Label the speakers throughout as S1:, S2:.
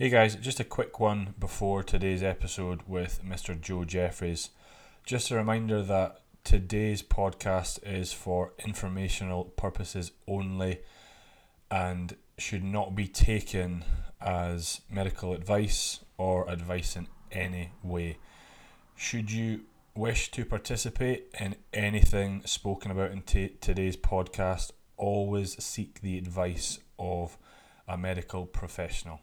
S1: Hey guys, just a quick one before today's episode with Mr. Joe Jeffries. Just a reminder that today's podcast is for informational purposes only and should not be taken as medical advice or advice in any way. Should you wish to participate in anything spoken about in t- today's podcast, always seek the advice of a medical professional.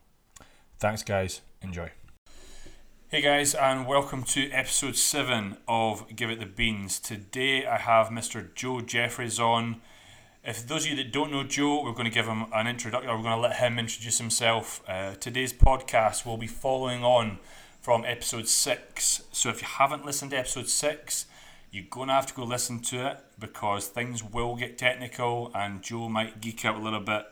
S1: Thanks, guys. Enjoy. Hey guys, and welcome to episode 7 of Give It the Beans. Today I have Mr. Joe Jeffries on. If those of you that don't know Joe, we're going to give him an introduction, we're going to let him introduce himself. Uh, today's podcast will be following on from episode 6. So if you haven't listened to episode 6, you're going to have to go listen to it because things will get technical and Joe might geek out a little bit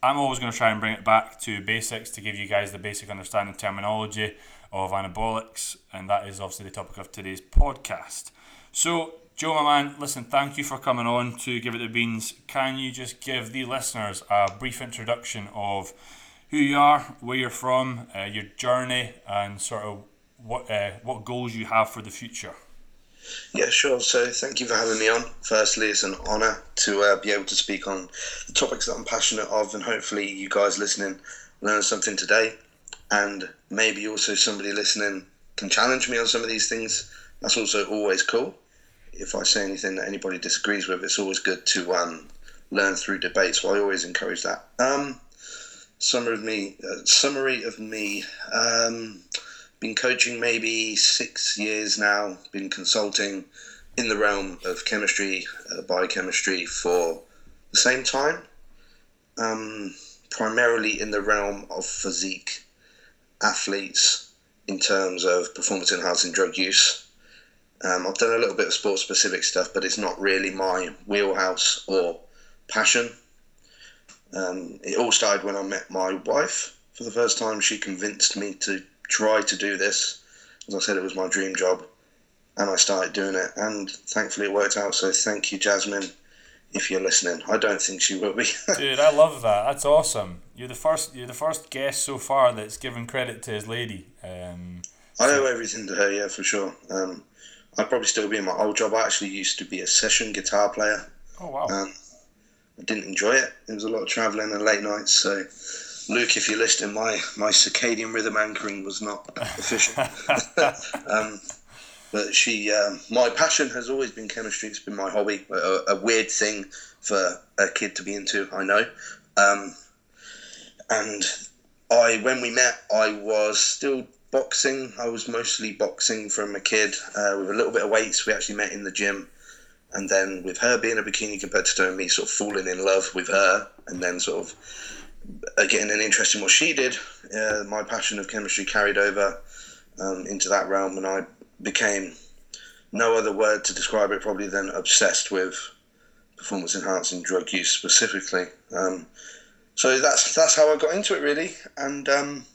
S1: I'm always going to try and bring it back to basics to give you guys the basic understanding terminology of anabolics, and that is obviously the topic of today's podcast. So, Joe, my man, listen, thank you for coming on to Give It the Beans. Can you just give the listeners a brief introduction of who you are, where you're from, uh, your journey, and sort of what uh, what goals you have for the future?
S2: Yeah, sure. So thank you for having me on. Firstly, it's an honour to uh, be able to speak on the topics that I'm passionate of, and hopefully, you guys listening learn something today. And maybe also somebody listening can challenge me on some of these things. That's also always cool. If I say anything that anybody disagrees with, it's always good to um, learn through debate. So I always encourage that. Um, summary of me. Uh, summary of me. Um, been coaching maybe six years now, been consulting in the realm of chemistry, uh, biochemistry for the same time, um, primarily in the realm of physique athletes in terms of performance enhancing drug use. Um, I've done a little bit of sports specific stuff, but it's not really my wheelhouse or passion. Um, it all started when I met my wife for the first time. She convinced me to try to do this. As I said, it was my dream job, and I started doing it, and thankfully it worked out. So thank you, Jasmine, if you're listening. I don't think she will be.
S1: Dude, I love that. That's awesome. You're the first. You're the first guest so far that's given credit to his lady. Um,
S2: I owe everything to her, yeah, for sure. Um, I'd probably still be in my old job. I actually used to be a session guitar player.
S1: Oh wow.
S2: Um, I didn't enjoy it. It was a lot of travelling and late nights, so Luke, if you're listening, my, my circadian rhythm anchoring was not efficient. um, but she, um, my passion has always been chemistry. It's been my hobby. A, a weird thing for a kid to be into, I know. Um, and I, when we met, I was still boxing. I was mostly boxing from a kid uh, with a little bit of weights. We actually met in the gym. And then with her being a bikini competitor and me sort of falling in love with her and then sort of uh, getting an interest in what she did, uh, my passion of chemistry carried over um, into that realm, and I became no other word to describe it probably than obsessed with performance enhancing drug use specifically. Um, so that's that's how I got into it really, and um,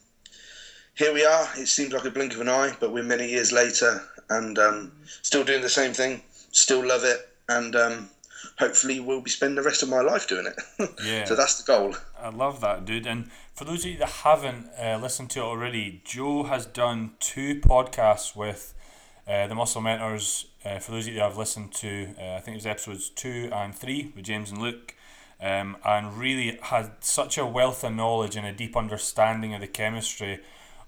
S2: here we are. It seems like a blink of an eye, but we're many years later and um, still doing the same thing. Still love it, and um, hopefully we'll be spending the rest of my life doing it. Yeah. so that's the goal.
S1: I love that, dude. And for those of you that haven't uh, listened to it already, Joe has done two podcasts with uh, the Muscle Mentors. Uh, for those of you that have listened to, uh, I think it was episodes two and three with James and Luke. Um, and really had such a wealth of knowledge and a deep understanding of the chemistry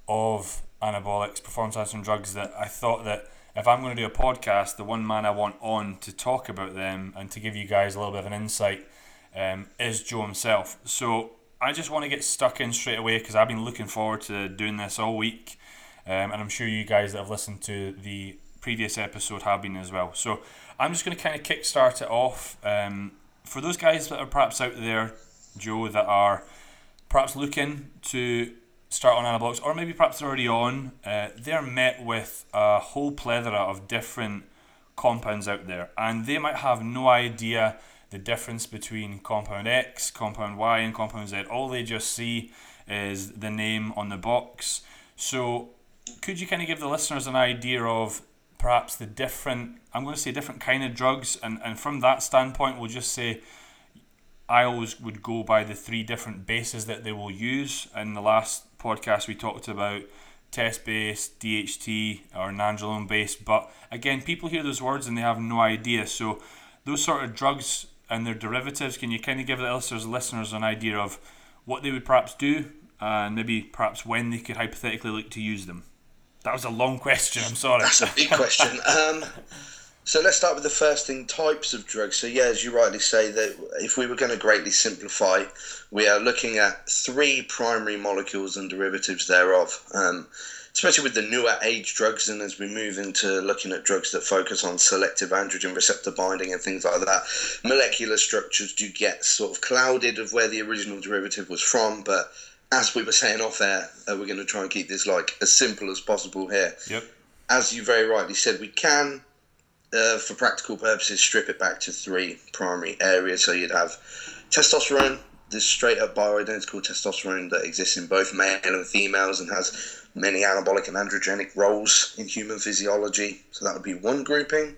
S1: of anabolics, performance enhancing drugs that I thought that if I'm going to do a podcast, the one man I want on to talk about them and to give you guys a little bit of an insight um, is Joe himself. So I just want to get stuck in straight away because I've been looking forward to doing this all week, um, and I'm sure you guys that have listened to the previous episode have been as well. So I'm just going to kind of kickstart it off. Um, for those guys that are perhaps out there, Joe, that are perhaps looking to start on anabolics, or maybe perhaps they're already on, uh, they're met with a whole plethora of different compounds out there, and they might have no idea the difference between compound X, compound Y, and compound Z. All they just see is the name on the box. So, could you kind of give the listeners an idea of perhaps the different, I'm going to say different kind of drugs, and, and from that standpoint, we'll just say I always would go by the three different bases that they will use in the last podcast we talked about test based, DHT, or nandrolone based. But again, people hear those words and they have no idea. So, those sort of drugs and their derivatives, can you kind of give the listeners, listeners an idea of what they would perhaps do and maybe perhaps when they could hypothetically look to use them? That was a long question. I'm sorry.
S2: That's a big question. Um, so let's start with the first thing: types of drugs. So yeah, as you rightly say, that if we were going to greatly simplify, we are looking at three primary molecules and derivatives thereof. Um, especially with the newer age drugs, and as we move into looking at drugs that focus on selective androgen receptor binding and things like that, molecular structures do get sort of clouded of where the original derivative was from. But as we were saying off air, uh, we're going to try and keep this like as simple as possible here.
S1: Yep.
S2: As you very rightly said, we can, uh, for practical purposes, strip it back to three primary areas. So you'd have testosterone, this straight up bioidentical testosterone that exists in both male and females and has many anabolic and androgenic roles in human physiology. So that would be one grouping.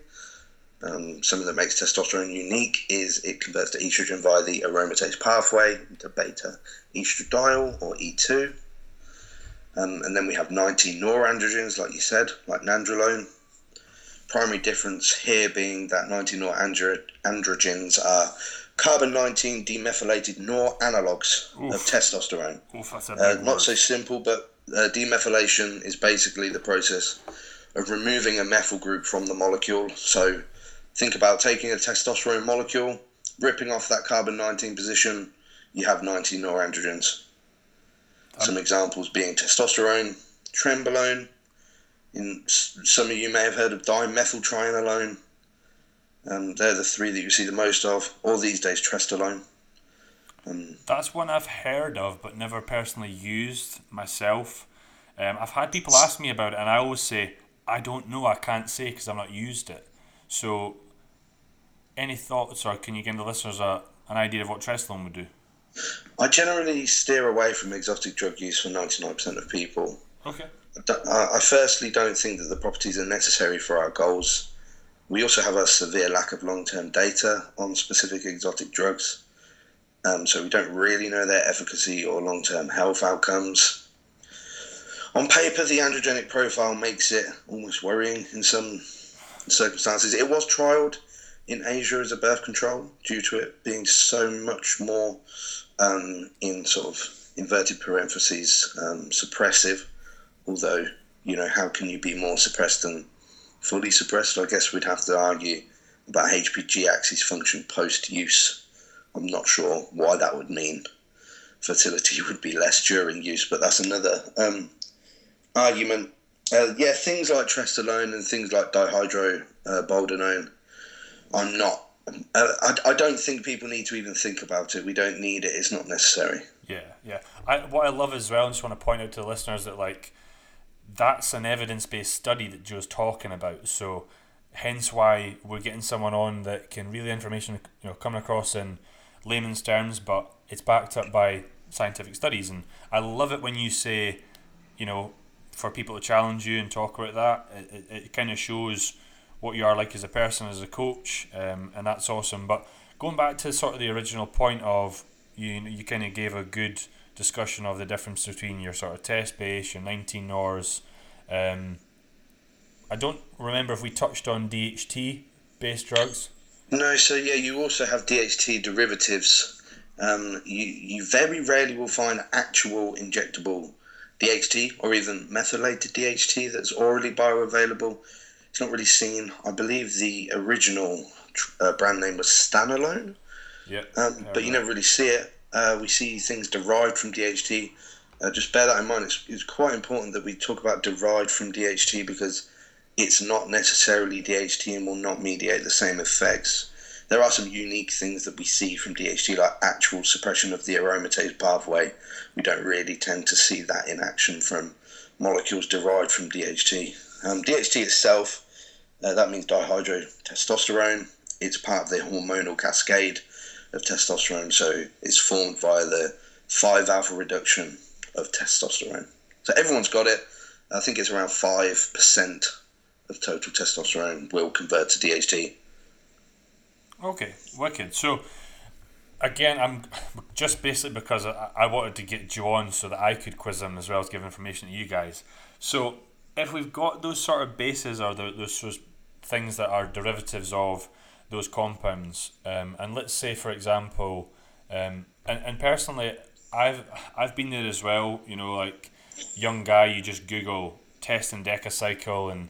S2: Um, something that makes testosterone unique is it converts to estrogen via the aromatase pathway to beta estradiol or E2. Um, and then we have 19 norandrogens, like you said, like nandrolone. Primary difference here being that 19 norandrogens are carbon 19 demethylated nor analogues Oof. of testosterone.
S1: Oof, uh,
S2: not so simple, but uh, demethylation is basically the process of removing a methyl group from the molecule. So think about taking a testosterone molecule, ripping off that carbon 19 position, you have 19 norandrogens. Some examples being testosterone, trenbolone. In some of you may have heard of dimethyltrianolone. Um, they're the three that you see the most of. Or these days, trestolone.
S1: Um, That's one I've heard of, but never personally used myself. Um, I've had people ask me about it, and I always say I don't know. I can't say because I've not used it. So, any thoughts, or can you give the listeners a, an idea of what trestolone would do?
S2: I generally steer away from exotic drug use for 99% of people.
S1: Okay.
S2: I firstly don't think that the properties are necessary for our goals. We also have a severe lack of long term data on specific exotic drugs. Um, so we don't really know their efficacy or long term health outcomes. On paper, the androgenic profile makes it almost worrying in some circumstances. It was trialed in Asia as a birth control due to it being so much more um, in sort of inverted parentheses um, suppressive. Although, you know, how can you be more suppressed than fully suppressed? I guess we'd have to argue about HPG axis function post use. I'm not sure why that would mean fertility would be less during use, but that's another um, argument. Uh, yeah, things like trestolone and things like dihydroboldenone uh, I'm not. Uh, I, I don't think people need to even think about it. We don't need it. It's not necessary.
S1: Yeah, yeah. I, what I love as well, I just want to point out to the listeners that like that's an evidence based study that Joe's talking about. So hence why we're getting someone on that can really information you know coming across in layman's terms, but it's backed up by scientific studies. And I love it when you say, you know, for people to challenge you and talk about that. It, it, it kind of shows what you are like as a person, as a coach, um, and that's awesome. But going back to sort of the original point of you, you kind of gave a good discussion of the difference between your sort of test base, your 19 NORs. Um, I don't remember if we touched on DHT based drugs.
S2: No, so yeah, you also have DHT derivatives. Um, you, you very rarely will find actual injectable DHT or even methylated DHT that's orally bioavailable. It's not really seen. I believe the original uh, brand name was Stanolone.
S1: Yeah.
S2: Um, but you never really see it. Uh, we see things derived from DHT. Uh, just bear that in mind. It's, it's quite important that we talk about derived from DHT because it's not necessarily DHT and will not mediate the same effects. There are some unique things that we see from DHT, like actual suppression of the aromatase pathway. We don't really tend to see that in action from molecules derived from DHT. Um, DHT itself, uh, that means dihydrotestosterone. It's part of the hormonal cascade of testosterone, so it's formed via the 5 alpha reduction of testosterone. So everyone's got it. I think it's around 5% of total testosterone will convert to DHT.
S1: Okay, wicked. So again, I'm just basically because I, I wanted to get Joe on so that I could quiz him as well as give information to you guys. So if we've got those sort of bases or the, those of things that are derivatives of those compounds, um, and let's say for example, um, and, and personally, I've I've been there as well. You know, like young guy, you just Google testing decacycle and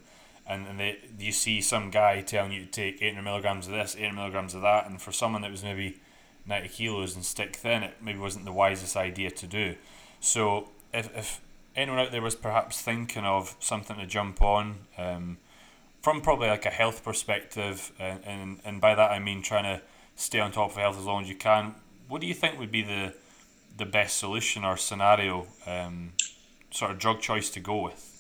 S1: and, and they, you see some guy telling you to take 800 milligrams of this, 800 milligrams of that, and for someone that was maybe 90 kilos and stick thin, it maybe wasn't the wisest idea to do. So if, if anyone out there was perhaps thinking of something to jump on, um, from probably like a health perspective, and, and, and by that I mean trying to stay on top of health as long as you can, what do you think would be the the best solution or scenario, um, sort of drug choice to go with?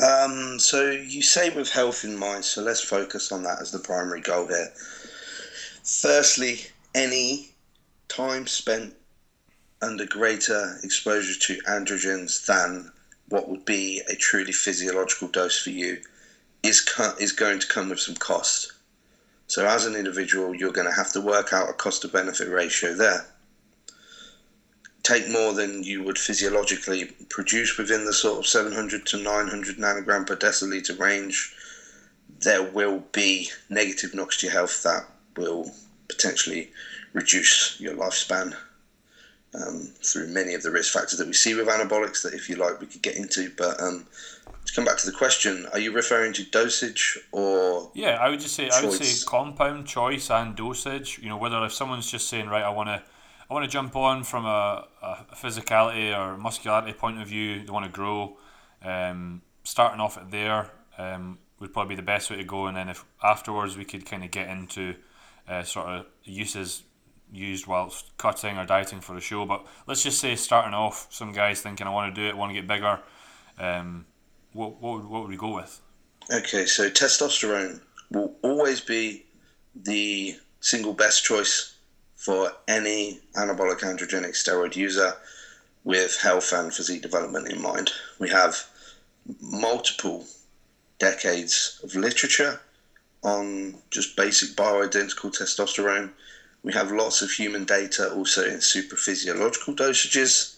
S2: Um, so you say with health in mind, so let's focus on that as the primary goal here. Firstly, any time spent under greater exposure to androgens than what would be a truly physiological dose for you is is going to come with some cost. So as an individual, you're going to have to work out a cost to benefit ratio there take more than you would physiologically produce within the sort of 700 to 900 nanogram per deciliter range, there will be negative knocks to your health that will potentially reduce your lifespan um, through many of the risk factors that we see with anabolics that, if you like, we could get into. But um, to come back to the question, are you referring to dosage or?
S1: Yeah, I would just say choice? I would say compound choice and dosage. You know, whether if someone's just saying, right, I want to I want to jump on from a, a physicality or muscularity point of view. They want to grow. Um, starting off at there um, would probably be the best way to go, and then if afterwards we could kind of get into uh, sort of uses used whilst cutting or dieting for the show. But let's just say starting off, some guys thinking I want to do it, want to get bigger. Um, what what what would we go with?
S2: Okay, so testosterone will always be the single best choice for any anabolic androgenic steroid user with health and physique development in mind. We have multiple decades of literature on just basic bioidentical testosterone. We have lots of human data also in supraphysiological dosages.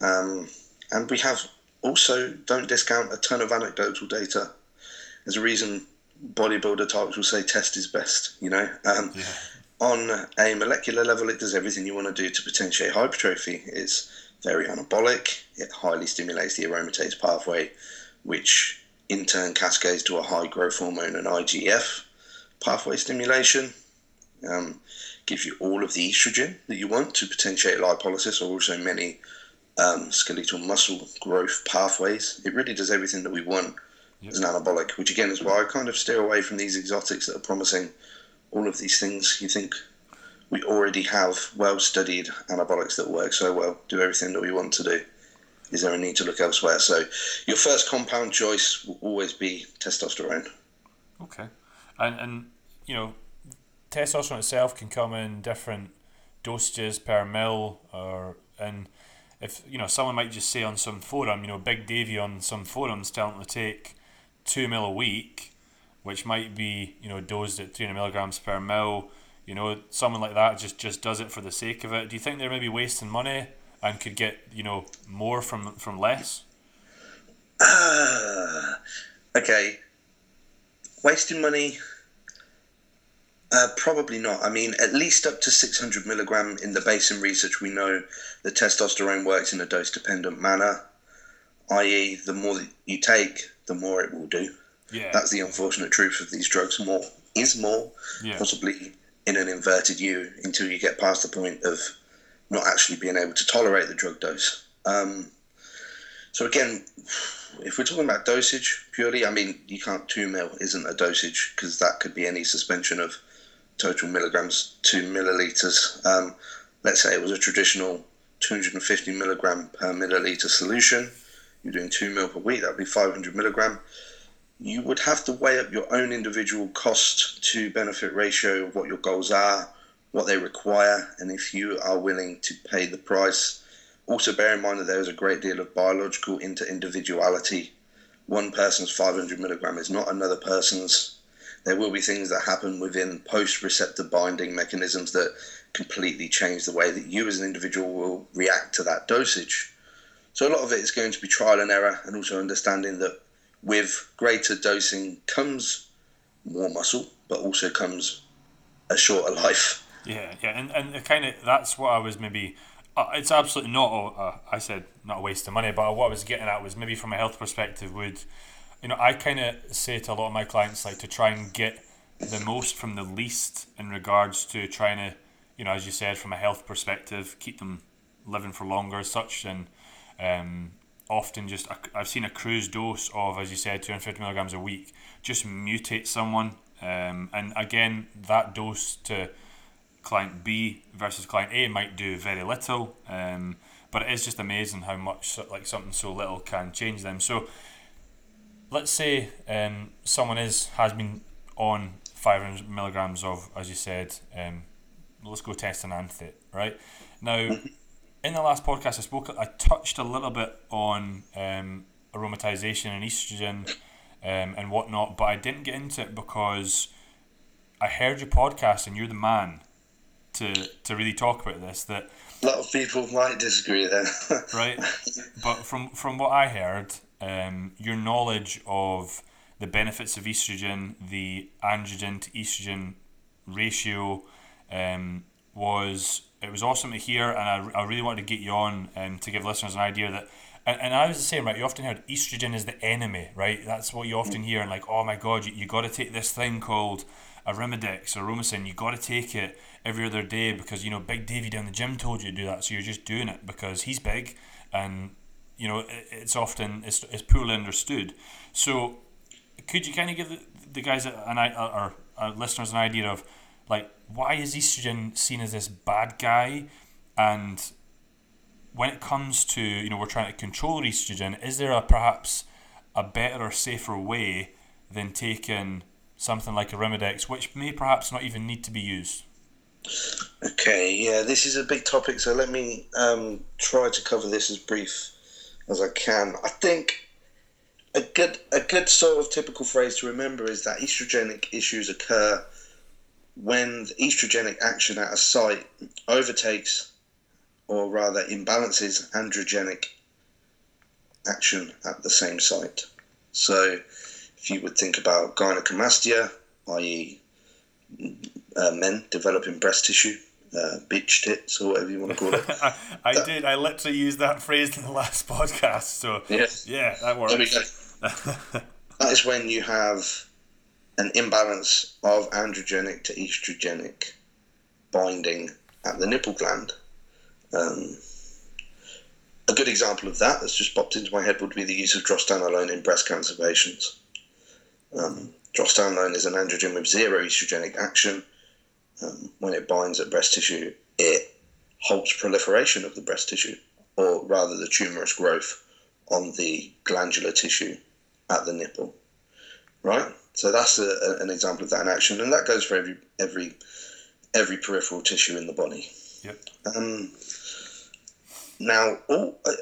S2: Um, and we have also, don't discount a ton of anecdotal data. There's a reason bodybuilder types will say test is best, you know? Um, yeah on a molecular level, it does everything you want to do to potentiate hypertrophy. It's very anabolic. It highly stimulates the aromatase pathway, which in turn cascades to a high growth hormone and IGF pathway stimulation. Um, gives you all of the estrogen that you want to potentiate lipolysis, or also many um, skeletal muscle growth pathways. It really does everything that we want yep. as an anabolic, which again is why I kind of steer away from these exotics that are promising all of these things, you think we already have well studied anabolics that work so well, do everything that we want to do. Is there a need to look elsewhere? So, your first compound choice will always be testosterone.
S1: Okay, and and you know, testosterone itself can come in different dosages per mil, or and if you know someone might just say on some forum, you know, Big Davy on some forums telling them to take two mil a week which might be you know dosed at 300 milligrams per mil. You know, someone like that just just does it for the sake of it. Do you think they're maybe wasting money and could get you know more from from less?
S2: Uh, okay, wasting money. Uh, probably not. I mean, at least up to 600 milligram in the basin research, we know that testosterone works in a dose dependent manner, i.e., the more you take, the more it will do. Yeah. That's the unfortunate truth of these drugs. More is more, yeah. possibly in an inverted U until you get past the point of not actually being able to tolerate the drug dose. Um, so again, if we're talking about dosage purely, I mean, you can't two mil isn't a dosage because that could be any suspension of total milligrams to milliliters. Um, let's say it was a traditional 250 milligram per milliliter solution. You're doing two mil per week. That'd be 500 milligram you would have to weigh up your own individual cost to benefit ratio what your goals are, what they require, and if you are willing to pay the price. Also, bear in mind that there is a great deal of biological inter individuality. One person's 500 milligram is not another person's. there will be things that happen within post receptor binding mechanisms that completely change the way that you as an individual will react to that dosage. So a lot of it is going to be trial and error and also understanding that with greater dosing comes more muscle, but also comes a shorter life.
S1: Yeah, yeah, and, and kind of that's what I was maybe. Uh, it's absolutely not. A, uh, I said not a waste of money, but what I was getting at was maybe from a health perspective would, you know, I kind of say to a lot of my clients like to try and get the most from the least in regards to trying to, you know, as you said, from a health perspective, keep them living for longer such, and um, often just I've seen a cruise dose of, as you said, 250 milligrams a week just mutate someone. Um, and again, that dose to client B versus client A might do very little. Um, but it is just amazing how much like something so little can change them. So let's say um, someone is has been on 500 milligrams of, as you said, um, let's go test an anthet, right? Now, in the last podcast, I spoke, I touched a little bit on um, aromatization and estrogen um, and whatnot, but I didn't get into it because I heard your podcast and you're the man to to really talk about this. That
S2: a lot of people might disagree there,
S1: right? But from from what I heard, um, your knowledge of the benefits of estrogen, the androgen to estrogen ratio, um, was it was awesome to hear, and I, I really wanted to get you on and to give listeners an idea that. And, and I was the same, right? You often heard estrogen is the enemy, right? That's what you often hear, and like, oh my god, you, you got to take this thing called Arimidex or Aromasin. You got to take it every other day because you know Big Davy down the gym told you to do that, so you're just doing it because he's big, and you know it, it's often it's, it's poorly understood. So, could you kind of give the, the guys an or our uh, listeners an idea of like why is estrogen seen as this bad guy? And when it comes to you know we're trying to control estrogen is there a perhaps a better or safer way than taking something like Arimidex which may perhaps not even need to be used?
S2: Okay yeah this is a big topic so let me um, try to cover this as brief as i can. I think a good a good sort of typical phrase to remember is that estrogenic issues occur when the estrogenic action at a site overtakes, or rather imbalances, androgenic action at the same site. So, if you would think about gynecomastia, i.e., uh, men developing breast tissue, uh, bitch tits, or whatever you want to call it.
S1: I, I that, did. I literally used that phrase in the last podcast. So, yes. yeah, that works. There we
S2: go. that is when you have an imbalance of androgenic to estrogenic binding at the nipple gland. Um, a good example of that that's just popped into my head would be the use of drostanolone in breast cancer patients. Um, drostanolone is an androgen with zero estrogenic action. Um, when it binds at breast tissue, it halts proliferation of the breast tissue, or rather the tumorous growth on the glandular tissue at the nipple. Right? So that's a, a, an example of that in action, and that goes for every every every peripheral tissue in the body.
S1: Yep.
S2: Um, now, all, I,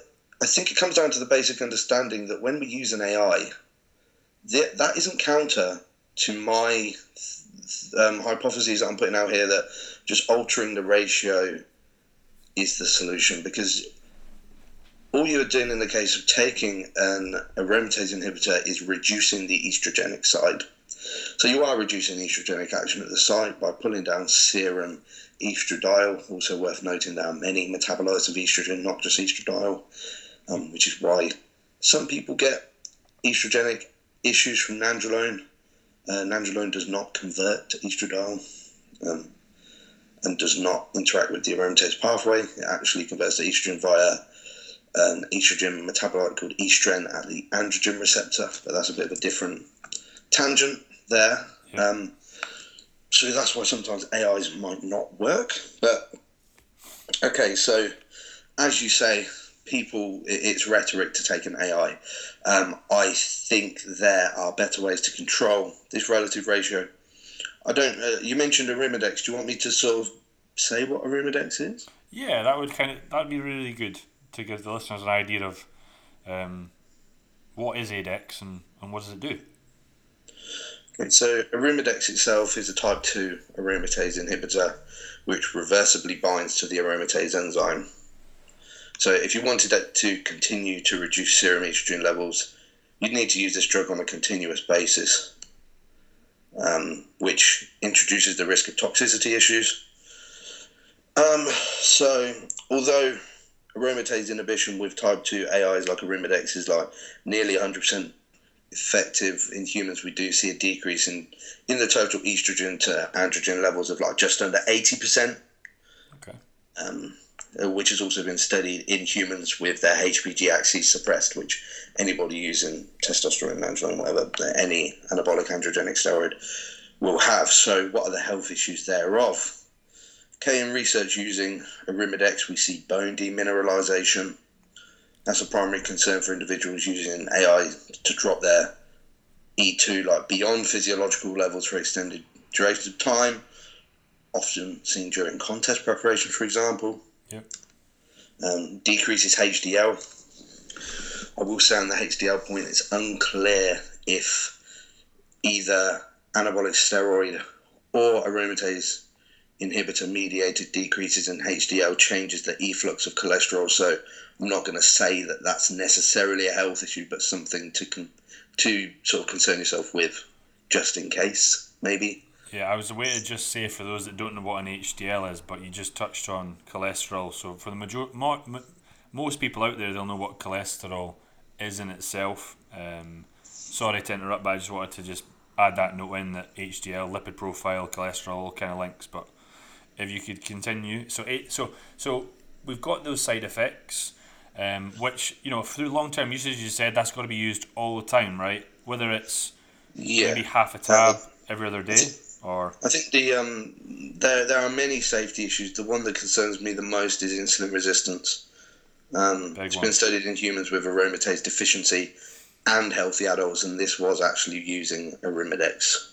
S2: I think it comes down to the basic understanding that when we use an AI, that, that isn't counter to my um, hypotheses that I'm putting out here that just altering the ratio is the solution because all you're doing in the case of taking an aromatase inhibitor is reducing the estrogenic side. So you are reducing estrogenic action at the site by pulling down serum estradiol. Also worth noting there are many metabolites of estrogen, not just estradiol, um, which is why some people get estrogenic issues from nandrolone. Uh, nandrolone does not convert to estradiol. Um, and does not interact with the aromatase pathway. It actually converts to estrogen via an estrogen metabolite called estren at the androgen receptor, but that's a bit of a different tangent there. Yeah. Um, so that's why sometimes AIs might not work. But okay, so as you say, people, it's rhetoric to take an AI. Um, I think there are better ways to control this relative ratio. I don't. Uh, you mentioned Arimidex. Do you want me to sort of say what Arimidex is?
S1: Yeah, that would kind of that'd be really good to give the listeners an idea of um, what is ADEX and, and what does it do?
S2: Okay, so Arimidex itself is a type 2 aromatase inhibitor which reversibly binds to the aromatase enzyme. So if you wanted it to continue to reduce serum estrogen levels, you'd need to use this drug on a continuous basis, um, which introduces the risk of toxicity issues. Um, so although aromatase inhibition with type 2 AIs like Arimidex is like nearly 100% effective in humans, we do see a decrease in, in the total estrogen to androgen levels of like just under 80%.
S1: Okay.
S2: Um, which has also been studied in humans with their HPG axis suppressed, which anybody using testosterone, androgen, whatever, any anabolic androgenic steroid will have. So, what are the health issues thereof? In research using Arimidex, we see bone demineralization. That's a primary concern for individuals using AI to drop their E2 like beyond physiological levels for extended durations of time, often seen during contest preparation, for example.
S1: Yep.
S2: Um, decreases HDL. I will say on the HDL point, it's unclear if either anabolic steroid or aromatase inhibitor mediated decreases in HDL changes the efflux of cholesterol. So I'm not going to say that that's necessarily a health issue, but something to con- to sort of concern yourself with, just in case, maybe.
S1: Yeah, I was away to just say for those that don't know what an HDL is, but you just touched on cholesterol. So for the major, mo- most people out there, they'll know what cholesterol is in itself. Um, sorry to interrupt, but I just wanted to just add that note in that HDL, lipid profile, cholesterol, all kind of links. But if you could continue, so so so we've got those side effects, um, which you know through long term usage, you said that's got to be used all the time, right? Whether it's
S2: yeah.
S1: maybe half a tab uh, every other day. Or
S2: I think the um, there there are many safety issues. The one that concerns me the most is insulin resistance. Um, it's one. been studied in humans with aromatase deficiency and healthy adults, and this was actually using Arimidex.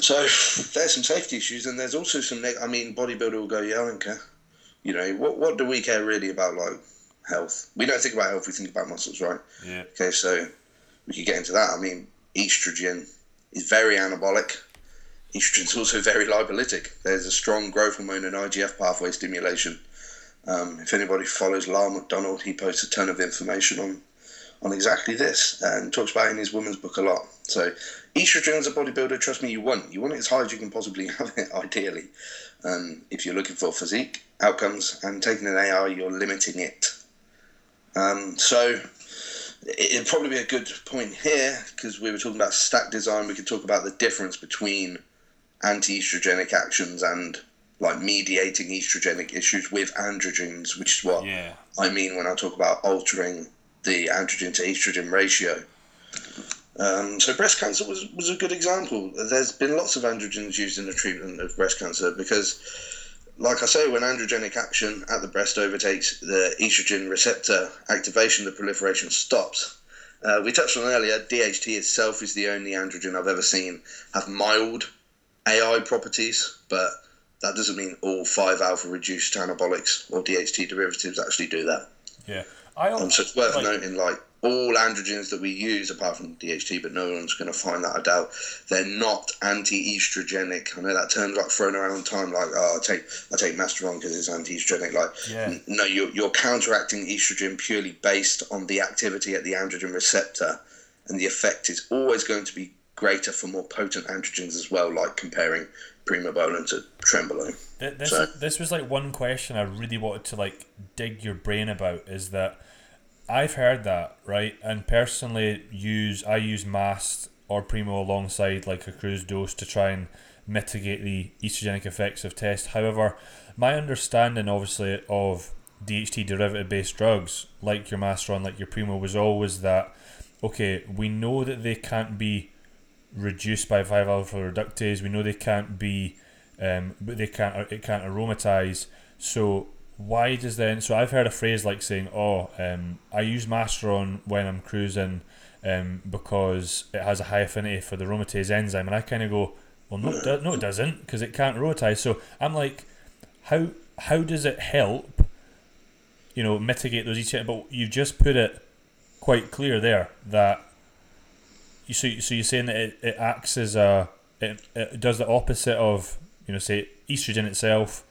S2: So there's some safety issues, and there's also some. I mean, bodybuilder will go, "Yeah, I don't care." You know, what what do we care really about like health? We don't think about health; we think about muscles, right?
S1: Yeah.
S2: Okay, so we could get into that. I mean, estrogen is very anabolic. Estrogen is also very lipolytic. There's a strong growth hormone and IGF pathway stimulation. Um, if anybody follows Lyle McDonald, he posts a ton of information on on exactly this and talks about in his women's book a lot. So estrogen as a bodybuilder, trust me, you want. You want it as high as you can possibly have it, ideally. Um, if you're looking for physique outcomes and taking an AI, you're limiting it. Um, so it'd probably be a good point here because we were talking about stack design. We could talk about the difference between anti-estrogenic actions and like mediating estrogenic issues with androgens, which is what
S1: yeah.
S2: I mean when I talk about altering the androgen to estrogen ratio. Um, so breast cancer was, was a good example. There's been lots of androgens used in the treatment of breast cancer because, like I say, when androgenic action at the breast overtakes the estrogen receptor activation, the proliferation stops. Uh, we touched on earlier, DHT itself is the only androgen I've ever seen have mild AI properties, but that doesn't mean all 5 alpha reduced anabolics or DHT derivatives actually do that.
S1: Yeah. I
S2: um, so it's worth like, noting, like all androgens that we use, apart from DHT, but no one's going to find that. I doubt they're not anti-estrogenic. I know that term's like thrown around time, like oh, I take I take Masteron because it's anti-estrogenic. Like
S1: yeah.
S2: no, you're you're counteracting estrogen purely based on the activity at the androgen receptor, and the effect is always going to be greater for more potent androgens as well, like comparing primobolan to trenbolone.
S1: This, so. this was like one question I really wanted to like dig your brain about is that I've heard that, right? And personally use I use mast or primo alongside like a cruise dose to try and mitigate the estrogenic effects of test. However, my understanding obviously of DHT derivative based drugs like your Masteron, like your Primo was always that okay, we know that they can't be reduced by 5 alpha reductase, we know they can't be um, but they can't it can't aromatize. So why does then? So I've heard a phrase like saying, "Oh, um, I use Masteron when I'm cruising um, because it has a high affinity for the aromatase enzyme," and I kind of go, "Well, no, do- no, it doesn't, because it can't aromatize." So I'm like, how how does it help? You know, mitigate those each. But you just put it quite clear there that so so you're saying that it, it acts as a it, it does the opposite of you know say estrogen itself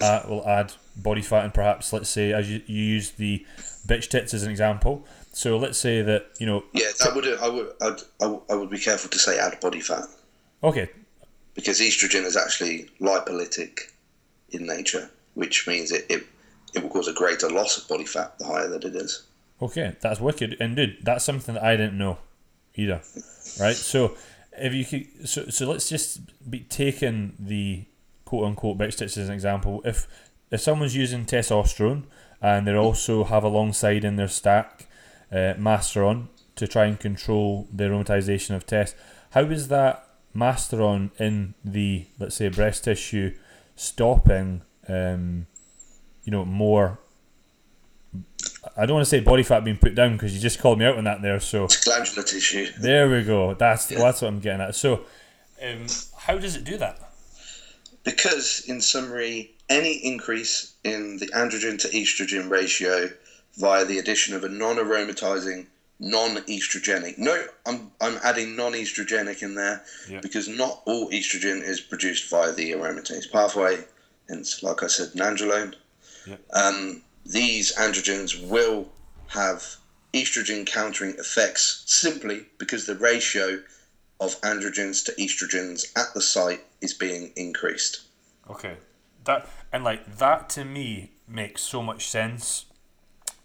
S1: uh, will add body fat and perhaps let's say as you, you use the bitch tits as an example. So let's say that you know.
S2: Yeah, I would. I would. I'd, I would. I would be careful to say add body fat.
S1: Okay.
S2: Because estrogen is actually lipolytic in nature, which means it, it it will cause a greater loss of body fat the higher that it is.
S1: Okay, that's wicked. And dude, that's something that I didn't know either. Right? So if you could so so let's just be taking the quote unquote bitch tits as an example. If if someone's using testosterone and they also have alongside in their stack uh, Masteron to try and control the aromatization of test, how is that Masteron in the let's say breast tissue stopping um, you know more I don't want to say body fat being put down because you just called me out on that there. So
S2: it's glandular tissue.
S1: There we go. That's yeah. that's what I'm getting at. So, um, how does it do that?
S2: Because, in summary, any increase in the androgen to estrogen ratio via the addition of a non-aromatizing, non-estrogenic. No, I'm I'm adding non-estrogenic in there yeah. because not all estrogen is produced via the aromatase pathway. Hence, like I said, nandrolone. Yeah. Um, these androgens will have estrogen countering effects simply because the ratio of androgens to estrogens at the site is being increased.
S1: Okay. That and like that to me makes so much sense.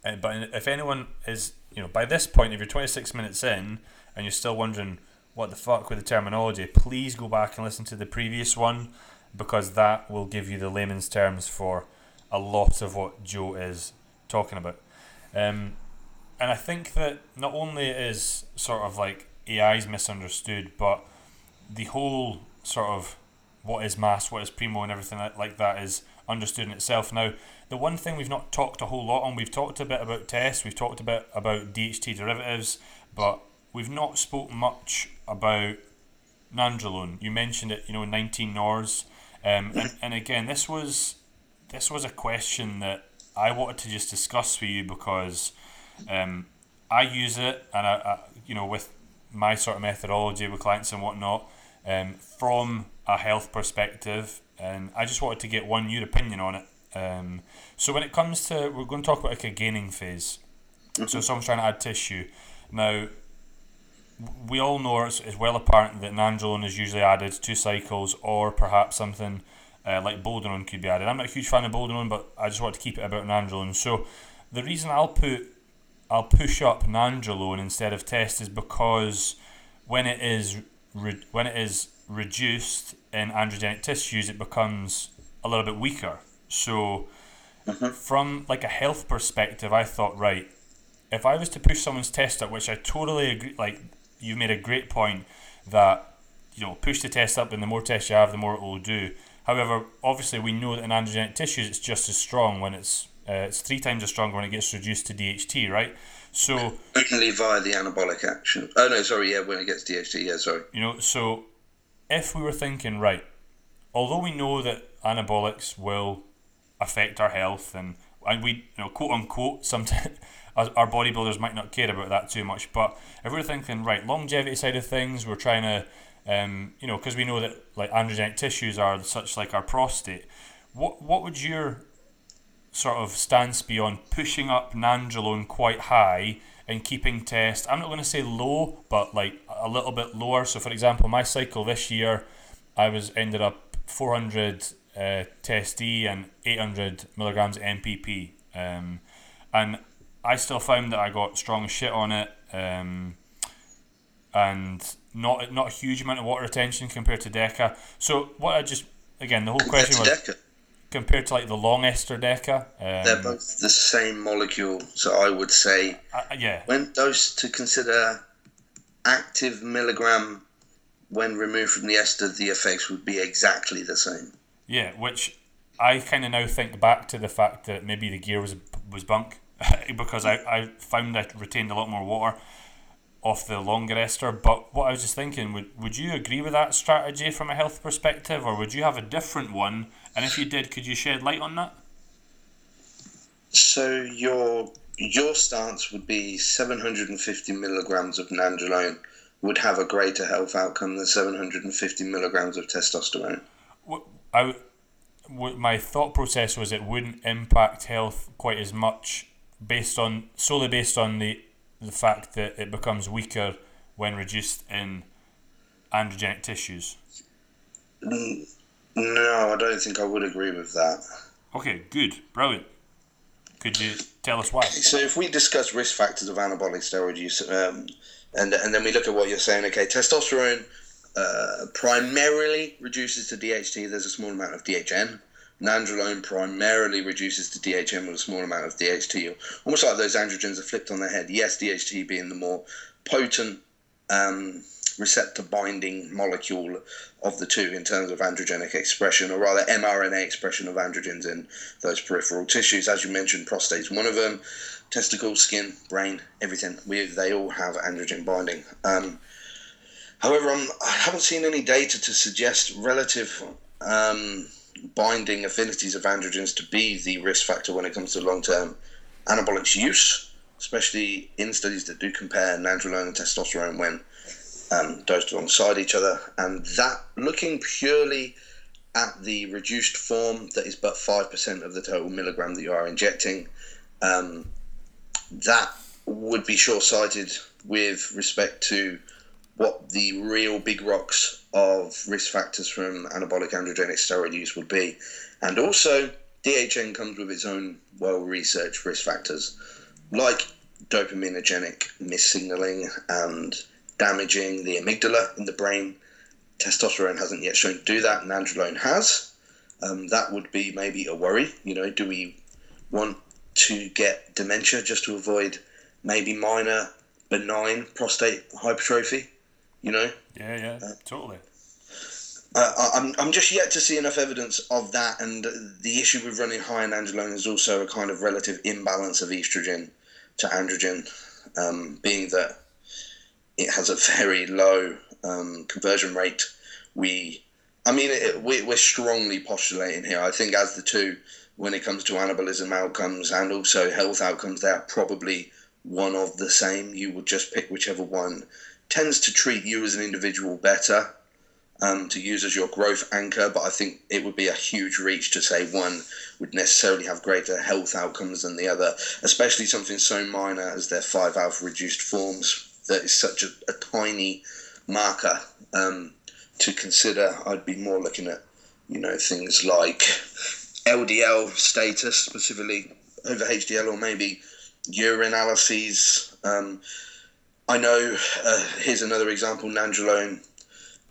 S1: Uh, but if anyone is, you know, by this point, if you're 26 minutes in and you're still wondering what the fuck with the terminology, please go back and listen to the previous one because that will give you the layman's terms for a lot of what Joe is talking about. Um, and I think that not only is sort of like AI's misunderstood, but the whole sort of what is mass, what is primo, and everything like that is understood in itself. Now, the one thing we've not talked a whole lot on, we've talked a bit about tests, we've talked a bit about DHT derivatives, but we've not spoke much about nandrolone. You mentioned it, you know, 19 NORs. Um, and, and again, this was this was a question that I wanted to just discuss with you because um, I use it, and I, I, you know, with my sort of methodology with clients and whatnot, um, from a health perspective, and I just wanted to get one your opinion on it. Um, so when it comes to, we're going to talk about like a gaining phase. Mm-hmm. So someone's trying to add tissue. Now, we all know it's, it's well apparent that nandrolone is usually added two cycles, or perhaps something uh, like Boldenone could be added. I'm not a huge fan of Boldenone, but I just want to keep it about Nandrolone. So the reason I'll put I'll push up Nandrolone instead of test is because when it is re- when it is reduced in androgenic tissues, it becomes a little bit weaker. So mm-hmm. from like a health perspective, I thought right, if I was to push someone's test up, which I totally agree, like you've made a great point that you know push the test up, and the more tests you have, the more it will do. However, obviously we know that in androgenic tissues it's just as strong when it's uh, it's three times as strong when it gets reduced to DHT, right? So
S2: only via the anabolic action. Oh no, sorry, yeah, when it gets DHT, yeah, sorry.
S1: You know, so if we were thinking right, although we know that anabolics will affect our health and and we you know quote unquote sometimes our bodybuilders might not care about that too much, but if we're thinking right longevity side of things, we're trying to um, you know, because we know that like androgenic tissues are such like our prostate. What what would your sort of stance be on pushing up nandrolone quite high and keeping test? I'm not going to say low, but like a little bit lower. So, for example, my cycle this year, I was ended up 400 uh, test D and 800 milligrams MPP, um, and I still found that I got strong shit on it. Um, and not not a huge amount of water retention compared to Deca. So what I just again the whole question was Deca. compared to like the long ester Deca.
S2: Um, They're both the same molecule, so I would say
S1: uh, yeah.
S2: When dosed to consider active milligram when removed from the ester, the effects would be exactly the same.
S1: Yeah, which I kind of now think back to the fact that maybe the gear was was bunk because I, I found I retained a lot more water off the longer ester. But what I was just thinking, would would you agree with that strategy from a health perspective, or would you have a different one? And if you did, could you shed light on that?
S2: So your your stance would be 750 milligrams of nandrolone would have a greater health outcome than 750 milligrams of testosterone.
S1: What, I, my thought process was it wouldn't impact health quite as much based on solely based on the the fact that it becomes weaker when reduced in androgenic tissues.
S2: No, I don't think I would agree with that.
S1: Okay, good, brilliant. Could you tell us why?
S2: So, if we discuss risk factors of anabolic steroid use, um, and and then we look at what you're saying, okay, testosterone uh, primarily reduces to DHT. There's a small amount of DHN. Nandrolone primarily reduces to DHN with a small amount of DHT. Almost like those androgens are flipped on their head. Yes, DHT being the more potent um, receptor binding molecule of the two in terms of androgenic expression, or rather mRNA expression of androgens in those peripheral tissues. As you mentioned, prostate's one of them. Testicles, skin, brain, everything. We, they all have androgen binding. Um, however, I'm, I have not seen any data to suggest relative um, binding affinities of androgens to be the risk factor when it comes to long term anabolic use, especially in studies that do compare nandrolone and testosterone when um, dosed alongside each other. And that, looking purely at the reduced form, that is but 5% of the total milligram that you are injecting, um, that would be short sighted with respect to what the real big rocks of risk factors from anabolic androgenic steroid use would be. And also, DHN comes with its own well researched risk factors, like dopaminergic missignaling and damaging the amygdala in the brain. Testosterone hasn't yet shown to do that, and has. Um, that would be maybe a worry. You know, do we want to get dementia just to avoid maybe minor benign prostate hypertrophy? You know?
S1: Yeah, yeah, uh, totally.
S2: Uh, I'm, I'm just yet to see enough evidence of that, and the issue with running high in androlone is also a kind of relative imbalance of estrogen to androgen, um, being that it has a very low um, conversion rate. We, I mean, it, we, we're strongly postulating here. I think as the two, when it comes to anabolism outcomes and also health outcomes, they are probably one of the same. You would just pick whichever one tends to treat you as an individual better. Um, to use as your growth anchor, but I think it would be a huge reach to say one would necessarily have greater health outcomes than the other, especially something so minor as their 5 alpha reduced forms that is such a, a tiny marker um, to consider. I'd be more looking at, you know, things like LDL status specifically over HDL, or maybe urinalyses. Um, I know. Uh, here's another example: nandrolone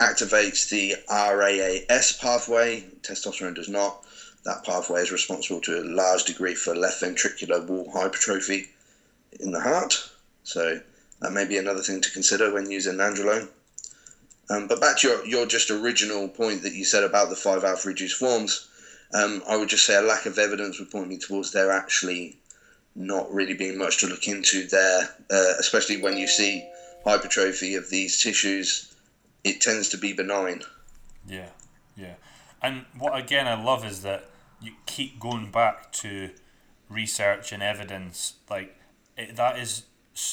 S2: activates the RAAS pathway. Testosterone does not. That pathway is responsible to a large degree for left ventricular wall hypertrophy in the heart. So that may be another thing to consider when using nandrolone. Um, but back to your, your just original point that you said about the 5 alpha reduced forms, um, I would just say a lack of evidence would point me towards there actually not really being much to look into there, uh, especially when you see hypertrophy of these tissues. It tends to be benign.
S1: Yeah, yeah. And what again I love is that you keep going back to research and evidence. Like it, that is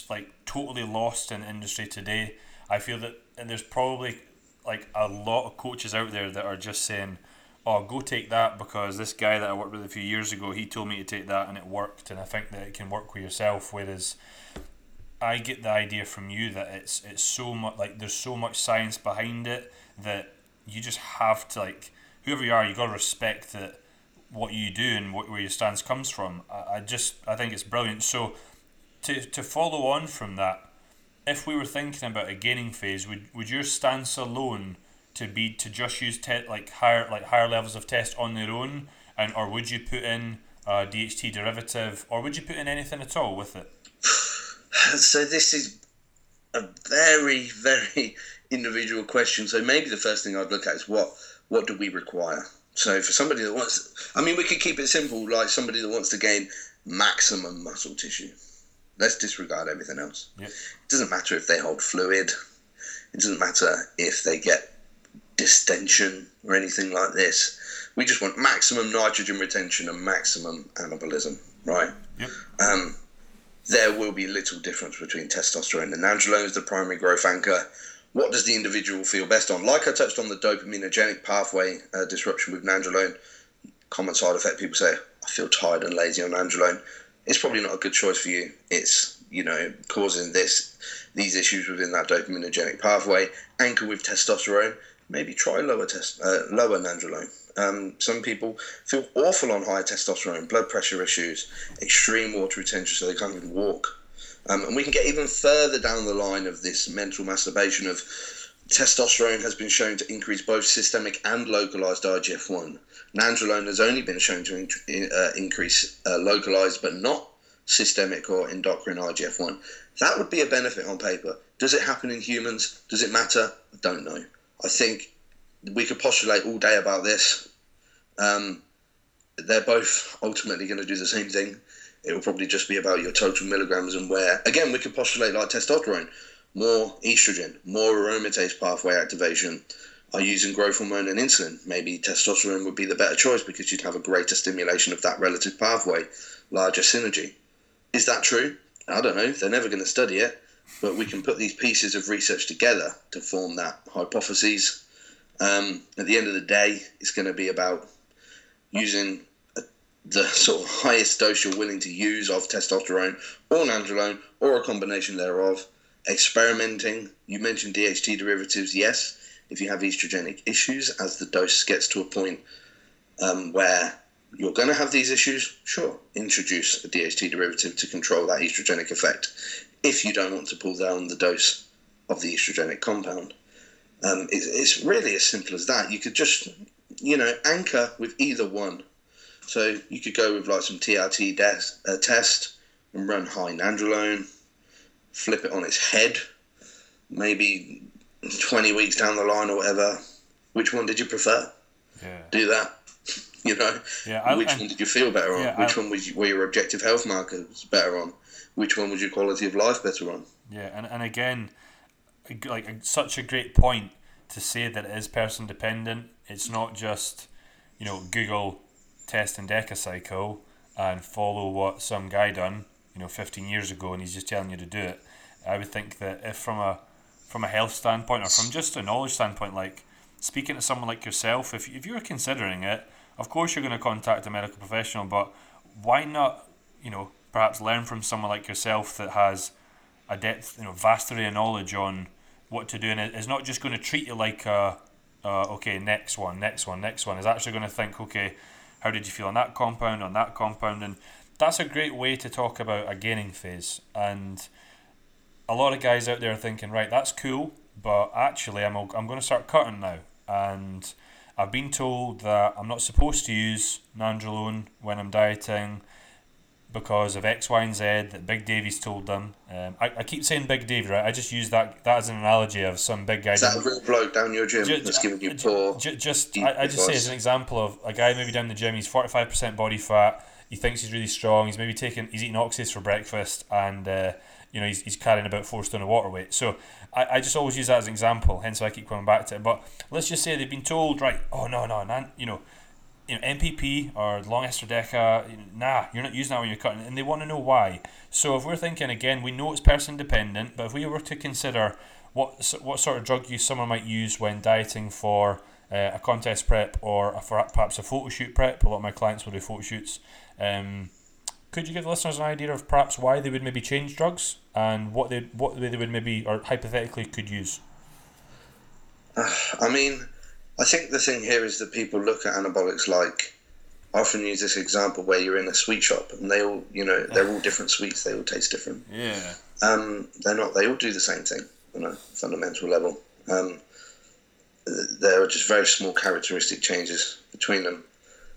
S1: like totally lost in industry today. I feel that and there's probably like a lot of coaches out there that are just saying, "Oh, go take that because this guy that I worked with a few years ago, he told me to take that and it worked." And I think that it can work with yourself. Whereas I get the idea from you that it's it's so much like there's so much science behind it that you just have to like whoever you are, you got to respect that what you do and what, where your stance comes from. I, I just I think it's brilliant. So to, to follow on from that, if we were thinking about a gaining phase, would, would your stance alone to be to just use te- like higher like higher levels of test on their own, and or would you put in a DHT derivative, or would you put in anything at all with it?
S2: So this is a very very individual question. So maybe the first thing I'd look at is what what do we require. So for somebody that wants, I mean, we could keep it simple, like somebody that wants to gain maximum muscle tissue. Let's disregard everything else. It doesn't matter if they hold fluid. It doesn't matter if they get distension or anything like this. We just want maximum nitrogen retention and maximum anabolism, right?
S1: Yep.
S2: Um, there will be little difference between testosterone and nandrolone as the primary growth anchor. What does the individual feel best on? Like I touched on the dopaminergic pathway uh, disruption with nandrolone, common side effect people say, I feel tired and lazy on nandrolone. It's probably not a good choice for you. It's, you know, causing this these issues within that dopaminergic pathway. Anchor with testosterone, maybe try lower test, uh, lower nandrolone. Um, some people feel awful on high testosterone, blood pressure issues, extreme water retention, so they can't even walk. Um, and we can get even further down the line of this mental masturbation of testosterone has been shown to increase both systemic and localized IGF 1. Nandrolone has only been shown to in, uh, increase uh, localized but not systemic or endocrine IGF 1. That would be a benefit on paper. Does it happen in humans? Does it matter? I don't know. I think we could postulate all day about this. Um, they're both ultimately going to do the same thing it will probably just be about your total milligrams and where. Again, we could postulate like testosterone, more estrogen, more aromatase pathway activation are using growth hormone and insulin. Maybe testosterone would be the better choice because you'd have a greater stimulation of that relative pathway, larger synergy. Is that true? I don't know. They're never going to study it, but we can put these pieces of research together to form that hypothesis. Um, at the end of the day, it's going to be about using the sort of highest dose you're willing to use of testosterone or nandrolone or a combination thereof. Experimenting. You mentioned DHT derivatives. Yes, if you have estrogenic issues, as the dose gets to a point um, where you're going to have these issues, sure, introduce a DHT derivative to control that estrogenic effect. If you don't want to pull down the dose of the estrogenic compound, um, it, it's really as simple as that. You could just, you know, anchor with either one so you could go with like some TRT des- uh, test and run high nandrolone, flip it on its head, maybe 20 weeks down the line or whatever. Which one did you prefer?
S1: Yeah.
S2: Do that. You know,
S1: yeah, I,
S2: which one did you feel better on?
S1: Yeah,
S2: which
S1: I,
S2: one was you, were your objective health markers better on? Which one was your quality of life better on?
S1: Yeah, and, and again, like such a great point to say that it is person dependent. It's not just you know Google test and Decacycle and follow what some guy done, you know, 15 years ago, and he's just telling you to do it. I would think that if from a from a health standpoint or from just a knowledge standpoint, like speaking to someone like yourself, if, if you're considering it, of course you're going to contact a medical professional, but why not, you know, perhaps learn from someone like yourself that has a depth, you know, vast array of knowledge on what to do, and is not just going to treat you like a, uh, okay, next one, next one, next one. Is actually going to think, okay, how did you feel on that compound, on that compound? And that's a great way to talk about a gaining phase. And a lot of guys out there are thinking, right, that's cool, but actually, I'm, I'm going to start cutting now. And I've been told that I'm not supposed to use nandrolone when I'm dieting because of X, Y, and Z that Big Davey's told them. Um, I, I keep saying Big Davey, right? I just use that that as an analogy of some big guy.
S2: Is that a real bloke down your gym just, that's giving you poor?
S1: Just, just I, I just say as an example of a guy maybe down the gym. He's forty five percent body fat. He thinks he's really strong. He's maybe taking he's eating oxys for breakfast and. Uh, you know, he's, he's carrying about four stone of water weight. So I, I just always use that as an example, hence why I keep coming back to it. But let's just say they've been told, right, oh no, no, nan, you know, you know, NPP or long ester deca, nah, you're not using that when you're cutting, and they want to know why. So if we're thinking again, we know it's person dependent, but if we were to consider what what sort of drug use someone might use when dieting for uh, a contest prep or a, for perhaps a photo shoot prep, a lot of my clients will do photo shoots. Um, could you give the listeners an idea of perhaps why they would maybe change drugs and what they what they would maybe or hypothetically could use?
S2: I mean I think the thing here is that people look at anabolics like I often use this example where you're in a sweet shop and they all, you know, they're all different sweets. They all taste different.
S1: Yeah.
S2: Um, they're not. They all do the same thing on a fundamental level. Um, there are just very small characteristic changes between them.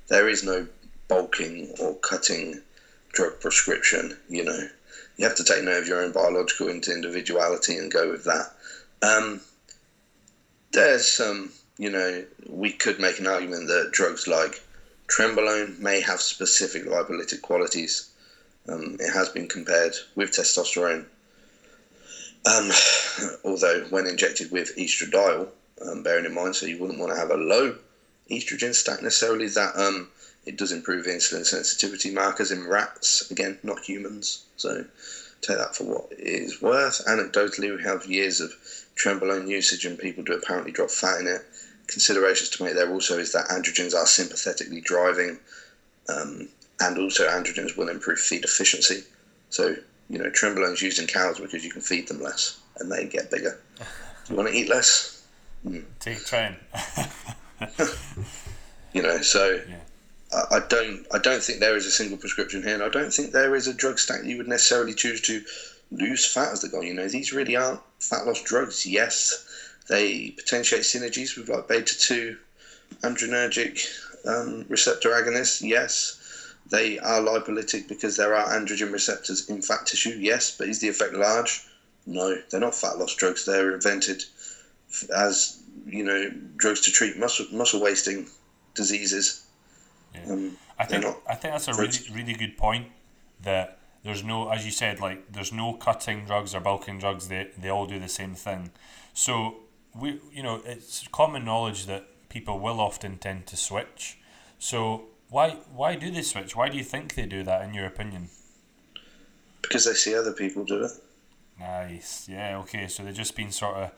S2: There is no bulking or cutting drug prescription. You know, you have to take note of your own biological individuality and go with that. Um, there's some you know, we could make an argument that drugs like trenbolone may have specific lipolytic qualities. Um, it has been compared with testosterone. Um, although, when injected with estradiol, um, bearing in mind, so you wouldn't want to have a low estrogen stack necessarily. That um, it does improve insulin sensitivity markers in rats, again, not humans. So take that for what it is worth. Anecdotally, we have years of trenbolone usage and people do apparently drop fat in it. Considerations to make there also is that androgens are sympathetically driving, um, and also androgens will improve feed efficiency. So, you know, trenbolone is used in cows because you can feed them less and they get bigger. Do you want to eat less?
S1: Mm. Take tren.
S2: you know, so yeah. I, I, don't I don't think there is a single prescription here, and I don't think there is a drug stack you would necessarily choose to lose fat as the goal. You know, these really aren't fat loss drugs. Yes, they potentiate synergies with like beta two androgenergic um, receptor agonists. Yes. They are lipolytic because there are androgen receptors in fat tissue. Yes, but is the effect large? No, they're not fat loss drugs. They're invented as you know drugs to treat muscle muscle wasting diseases.
S1: Yeah. Um, I think I think that's a really really good point. That there's no, as you said, like there's no cutting drugs or bulking drugs. They they all do the same thing. So we you know it's common knowledge that people will often tend to switch. So why why do they switch? Why do you think they do that? In your opinion?
S2: Because they see other people do it.
S1: Nice. Yeah. Okay. So they've just been sort of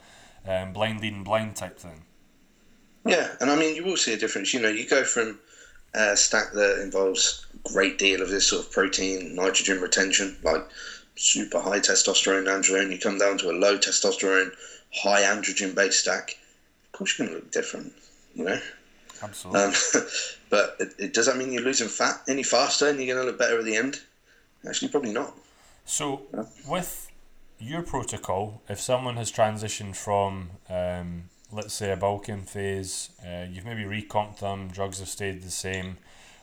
S1: um, blind leading blind type thing.
S2: Yeah, and I mean you will see a difference. You know, you go from a stack that involves a great deal of this sort of protein, nitrogen retention, like super high testosterone androgen. You come down to a low testosterone, high androgen based stack. Of course, you're going to look different. You know.
S1: Absolutely. Um,
S2: but it, it, does that mean you're losing fat any faster and you're going to look better at the end? Actually, probably not.
S1: So, yeah. with your protocol, if someone has transitioned from, um, let's say, a bulking phase, uh, you've maybe recomped them, drugs have stayed the same,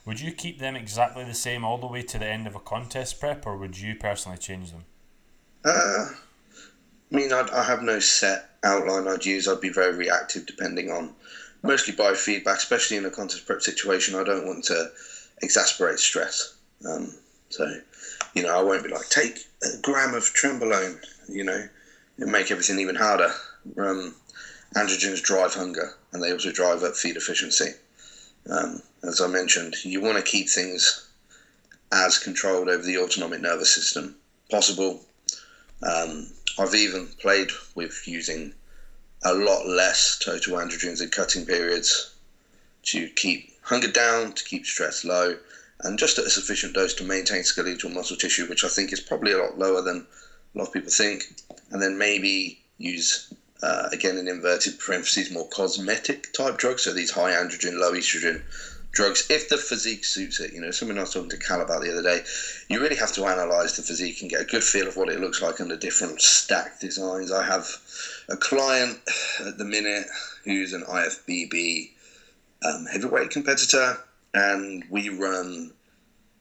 S1: would you keep them exactly the same all the way to the end of a contest prep, or would you personally change them?
S2: Uh, I mean, I'd, I have no set outline I'd use. I'd be very reactive depending on mostly by feedback, especially in a contest prep situation. I don't want to exasperate stress. Um, so you know, I won't be like, take a gram of trenbolone, you know, and make everything even harder. Um, androgens drive hunger and they also drive up feed efficiency. Um, as I mentioned, you want to keep things as controlled over the autonomic nervous system possible. Um, I've even played with using a lot less total androgens in cutting periods to keep hunger down, to keep stress low, and just at a sufficient dose to maintain skeletal muscle tissue, which I think is probably a lot lower than a lot of people think. And then maybe use, uh, again, in inverted parentheses, more cosmetic type drugs. So these high androgen, low estrogen drugs, if the physique suits it. You know, something I was talking to Cal about the other day. You really have to analyze the physique and get a good feel of what it looks like under different stack designs. I have a client at the minute who's an IFBB um, heavyweight competitor and we run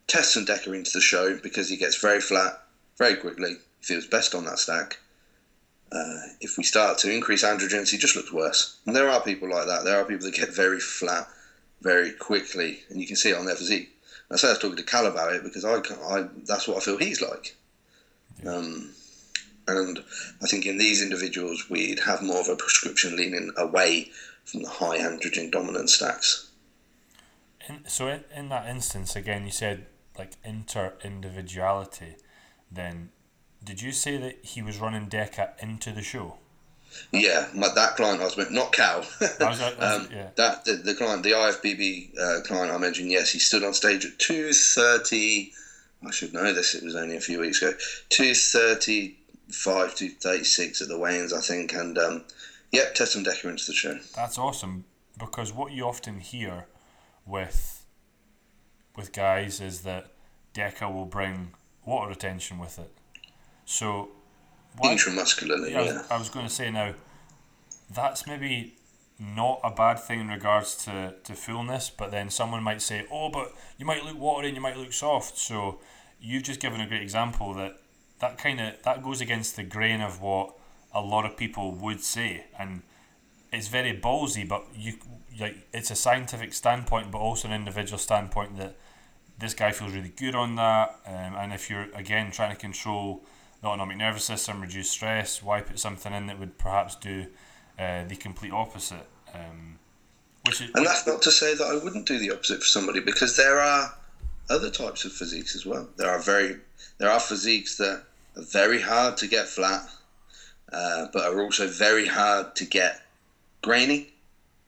S2: Test Decker into the show because he gets very flat very quickly. Feels best on that stack. Uh, if we start to increase androgens, he just looks worse. And there are people like that. There are people that get very flat very quickly, and you can see it on their physique. And I say I was talking to Cal about it because I, I that's what I feel he's like. Um, and I think in these individuals, we'd have more of a prescription leaning away from the high androgen dominant stacks
S1: in, so in, in that instance again you said like inter individuality then did you say that he was running Deca into the show
S2: yeah my, that client I was with, not Cal um, yeah. that the, the, client the IFBB uh, client I mentioned yes he stood on stage at 2.30 I should know this it was only a few weeks ago 2.35 to 36 at the weigh-ins I think and um, yep test some Deca into the show
S1: that's awesome because what you often hear with with guys is that Deca will bring water retention with it. So
S2: intramuscularly, yeah. yeah.
S1: I was, going to say now that's maybe not a bad thing in regards to, to fullness, but then someone might say, Oh, but you might look watery and you might look soft. So you've just given a great example that that kind of that goes against the grain of what a lot of people would say and it's very ballsy but you like it's a scientific standpoint, but also an individual standpoint that this guy feels really good on that. Um, and if you're again trying to control autonomic nervous system, reduce stress, why put something in that would perhaps do uh, the complete opposite? Um, is,
S2: And that's not to say that I wouldn't do the opposite for somebody because there are other types of physiques as well. There are very there are physiques that are very hard to get flat, uh, but are also very hard to get grainy.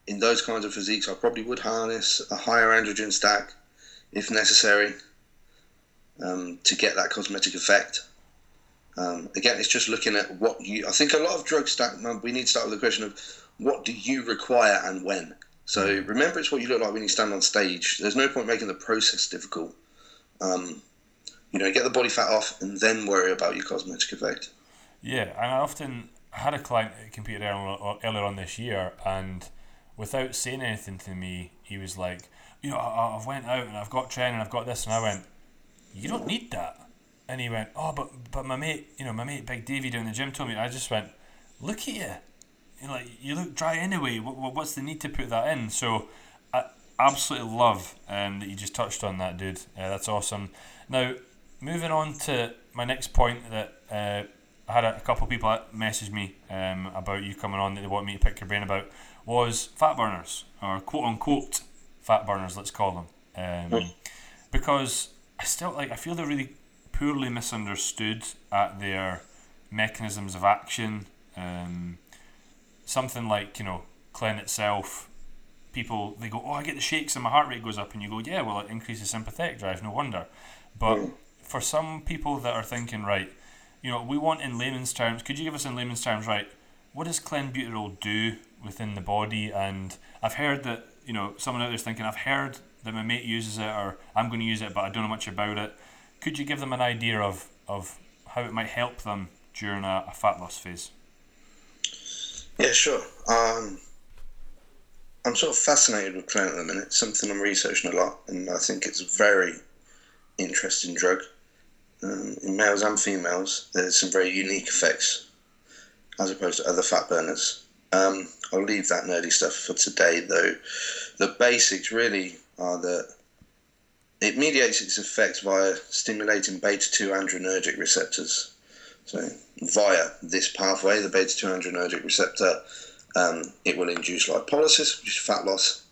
S2: In those kinds of physiques, I probably would harness a higher androgen stack if necessary um, to get that cosmetic effect. Um, again, it's just looking at what you. I think a lot of drug stack. We need to start with the question of what do you require and when. So remember, it's what you look like when you stand on stage. There's no point making the process difficult. Um, you know, get the body fat off and then worry about your cosmetic effect.
S1: Yeah, and I often had a client that competed earlier, earlier on this year, and without saying anything to me, he was like, "You know, I, I've went out and I've got training, I've got this," and I went, "You don't need that." And he went, "Oh, but but my mate, you know, my mate Big Davey down the gym told me." I just went, "Look at you, you like you look dry anyway. What, what's the need to put that in?" So I absolutely love um, that you just touched on that, dude. Uh, that's awesome. Now, moving on to my next point that uh, I had a, a couple of people that messaged me um, about you coming on that they want me to pick your brain about was fat burners or quote unquote fat burners. Let's call them um, because I still like I feel they're really poorly misunderstood at their mechanisms of action. Um, something like you know Clen itself, people they go, oh, I get the shakes and my heart rate goes up, and you go, yeah, well, it increases sympathetic drive, no wonder. But for some people that are thinking, right, you know, we want in layman's terms, could you give us in layman's terms, right, what does clenbuterol do within the body? And I've heard that you know someone out there's thinking, I've heard that my mate uses it, or I'm going to use it, but I don't know much about it. Could you give them an idea of of how it might help them during a, a fat loss phase?
S2: Yeah, sure. Um, I'm sort of fascinated with Clen at the minute. Something I'm researching a lot, and I think it's a very interesting drug. Um, in males and females, there's some very unique effects as opposed to other fat burners. Um, I'll leave that nerdy stuff for today, though. The basics really are that it mediates its effects via stimulating beta 2 adrenergic receptors. So, via this pathway, the beta 2 adrenergic receptor, um, it will induce lipolysis, which is fat loss.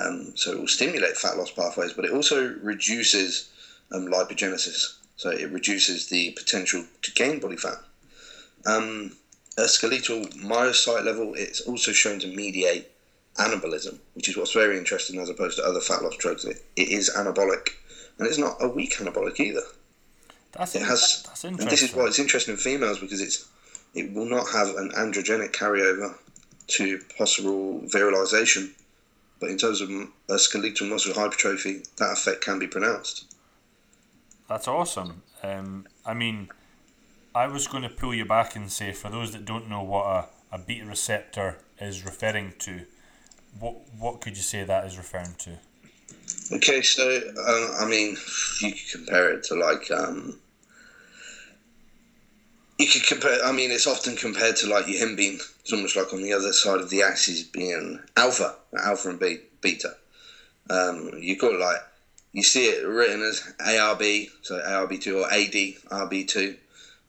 S2: Um, so, it will stimulate fat loss pathways, but it also reduces um, lipogenesis. So, it reduces the potential to gain body fat. Um, a skeletal myocyte level, it's also shown to mediate anabolism, which is what's very interesting as opposed to other fat loss drugs. It, it is anabolic, and it's not a weak anabolic either.
S1: That's,
S2: It has,
S1: that's
S2: and
S1: interesting.
S2: this is why it's interesting in females because it's it will not have an androgenic carryover to possible virilization, but in terms of a skeletal muscle hypertrophy, that effect can be pronounced.
S1: That's awesome. Um, I mean, I was going to pull you back and say, for those that don't know what a, a beta receptor is referring to, what what could you say that is referring to?
S2: Okay, so uh, I mean, you could compare it to like um, you could compare. I mean, it's often compared to like your himbine. It's almost like on the other side of the axis being alpha, alpha and be- beta. Um, you it like you see it written as ARB, so ARB two or ADRB two.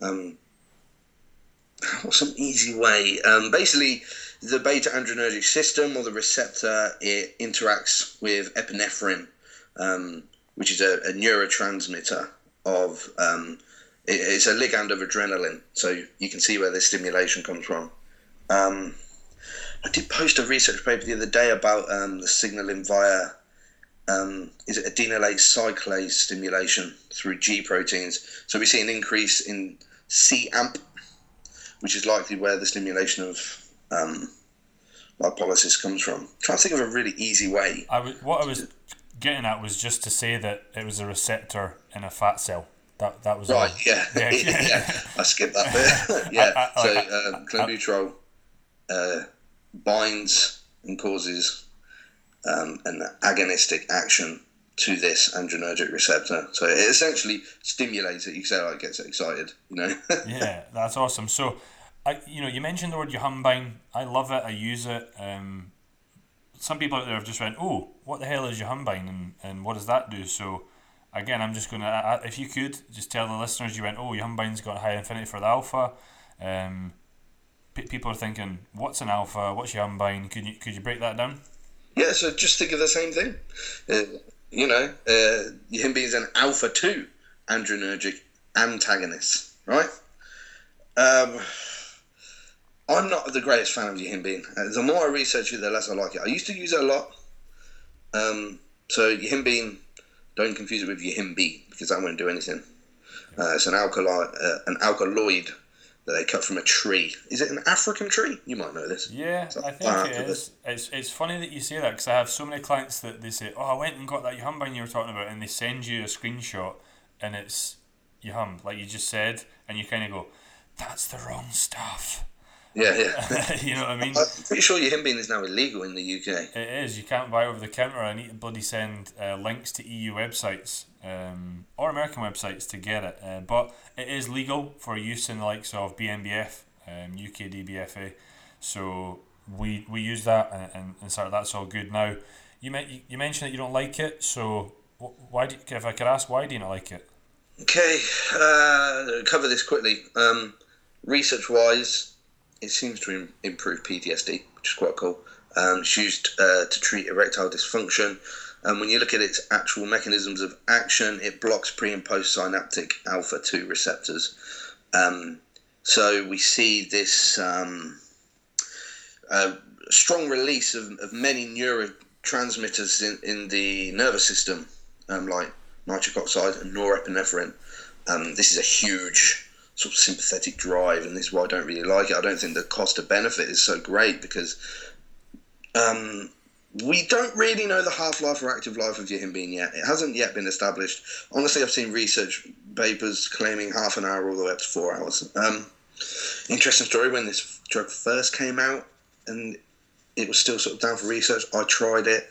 S2: Um, what's some easy way? Um, basically, the beta adrenergic system or the receptor it interacts with epinephrine, um, which is a, a neurotransmitter of um, it, it's a ligand of adrenaline. So you can see where the stimulation comes from. Um, I did post a research paper the other day about um, the signaling via um, is it adenylate cyclase stimulation through G proteins. So we see an increase in C amp, which is likely where the stimulation of um, lipolysis comes from. trying to think of a really easy way.
S1: I w- what I was getting at was just to say that it was a receptor in a fat cell. That that was all.
S2: Right, yeah,
S1: Yeah.
S2: yeah. I skipped that bit. yeah,
S1: I- I-
S2: so um, clenbuterol uh, binds and causes um, an agonistic action to this adrenergic receptor. So it essentially stimulates it. You say like gets it excited, you know.
S1: yeah, that's awesome. So, I you know you mentioned the word yohumbine. I love it. I use it. Um, some people out there have just went, "Oh, what the hell is yohumbine, and and what does that do?" So, again, I'm just gonna, if you could, just tell the listeners you went, "Oh, yohumbine's got high infinity for the alpha." Um, pe people are thinking, "What's an alpha? What's yohumbine?" Could you could you break that down?
S2: Yeah, so just think of the same thing. Uh, you know, uh, him is an alpha 2 adrenergic antagonist, right? Um, I'm not the greatest fan of yihimbine. Uh, the more I research it, the less I like it. I used to use it a lot. Um, so yihimbine, don't confuse it with yihimbi because that won't do anything. Uh, it's an alkali, uh, an alkaloid that they cut from a tree. Is it an African tree? You might know this.
S1: Yeah, I think it is. It's, it's funny that you say that because I have so many clients that they say, "Oh, I went and got that yihimbine you were talking about," and they send you a screenshot, and it's yihum, like you just said, and you kind of go, "That's the wrong stuff."
S2: Yeah, yeah.
S1: you know what I mean?
S2: I'm pretty sure yihimbine is now illegal in the UK.
S1: It is. You can't buy over the counter. I need to bloody send uh, links to EU websites um, or American websites to get it. Uh, but it is legal for use in the likes of BNBF, um, UK DBFA. So we we use that and, and, and sort of that's all good. Now, you, me- you mentioned that you don't like it. So why do you, if I could ask, why do you not like it?
S2: Okay, uh, cover this quickly. Um, research wise, it seems to improve PTSD, which is quite cool. Um, it's used uh, to treat erectile dysfunction. And when you look at its actual mechanisms of action, it blocks pre and post synaptic alpha 2 receptors. Um, so we see this um, uh, strong release of, of many neurotransmitters in, in the nervous system, um, like nitric oxide and norepinephrine. Um, this is a huge sort of sympathetic drive, and this is why I don't really like it. I don't think the cost of benefit is so great because um, we don't really know the half life or active life of yihimbine yet. It hasn't yet been established. Honestly, I've seen research papers claiming half an hour all the way up to four hours. Um, interesting story when this drug first came out and it was still sort of down for research. I tried it,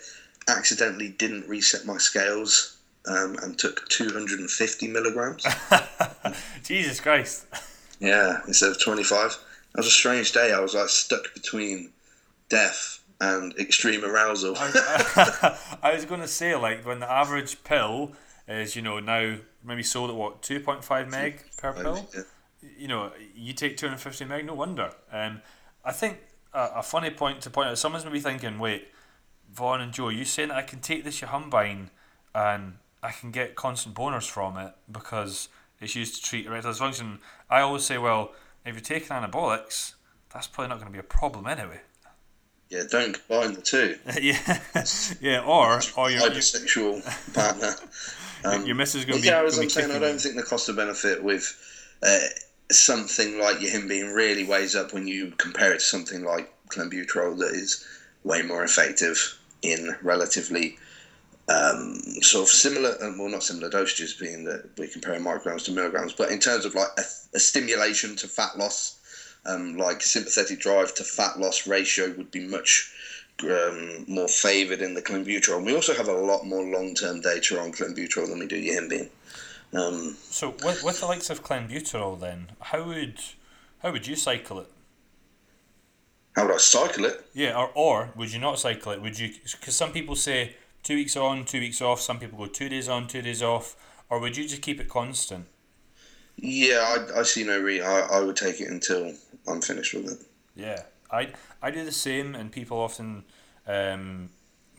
S2: accidentally didn't reset my scales um, and took 250 milligrams.
S1: Jesus Christ.
S2: Yeah, instead of 25. It was a strange day. I was like stuck between death and extreme arousal.
S1: I, I was going to say, like, when the average pill is, you know, now maybe sold at what, 2.5 meg per pill? Yeah. You know, you take 250 meg, no wonder. Um, I think a, a funny point to point out, someone's maybe thinking, wait, Vaughn and Joe, you saying that I can take this Yihimbine and I can get constant boners from it because it's used to treat erectile dysfunction. I always say, well, if you're taking anabolics, that's probably not going to be a problem anyway.
S2: Yeah, don't combine the two.
S1: yeah, yeah, or or your
S2: sexual partner.
S1: Um, your missus going to be.
S2: Yeah, as I'm saying, I don't think the cost of benefit with uh, something like yihimbine really weighs up when you compare it to something like clenbuterol that is way more effective in relatively um, sort of similar, uh, well, not similar dosages, being that we're comparing micrograms to milligrams, but in terms of like a, a stimulation to fat loss, um, like sympathetic drive to fat loss ratio would be much um, more favoured in the clenbuterol. We also have a lot more long term data on clenbuterol than we do yihimbine. Um,
S1: so with, with the likes of clenbuterol, then how would how would you cycle it?
S2: How would I cycle it?
S1: Yeah, or, or would you not cycle it? Would you? Because some people say two weeks on, two weeks off. Some people go two days on, two days off. Or would you just keep it constant?
S2: Yeah, I, I see no reason. I, I would take it until I'm finished with it.
S1: Yeah, I I do the same, and people often, um,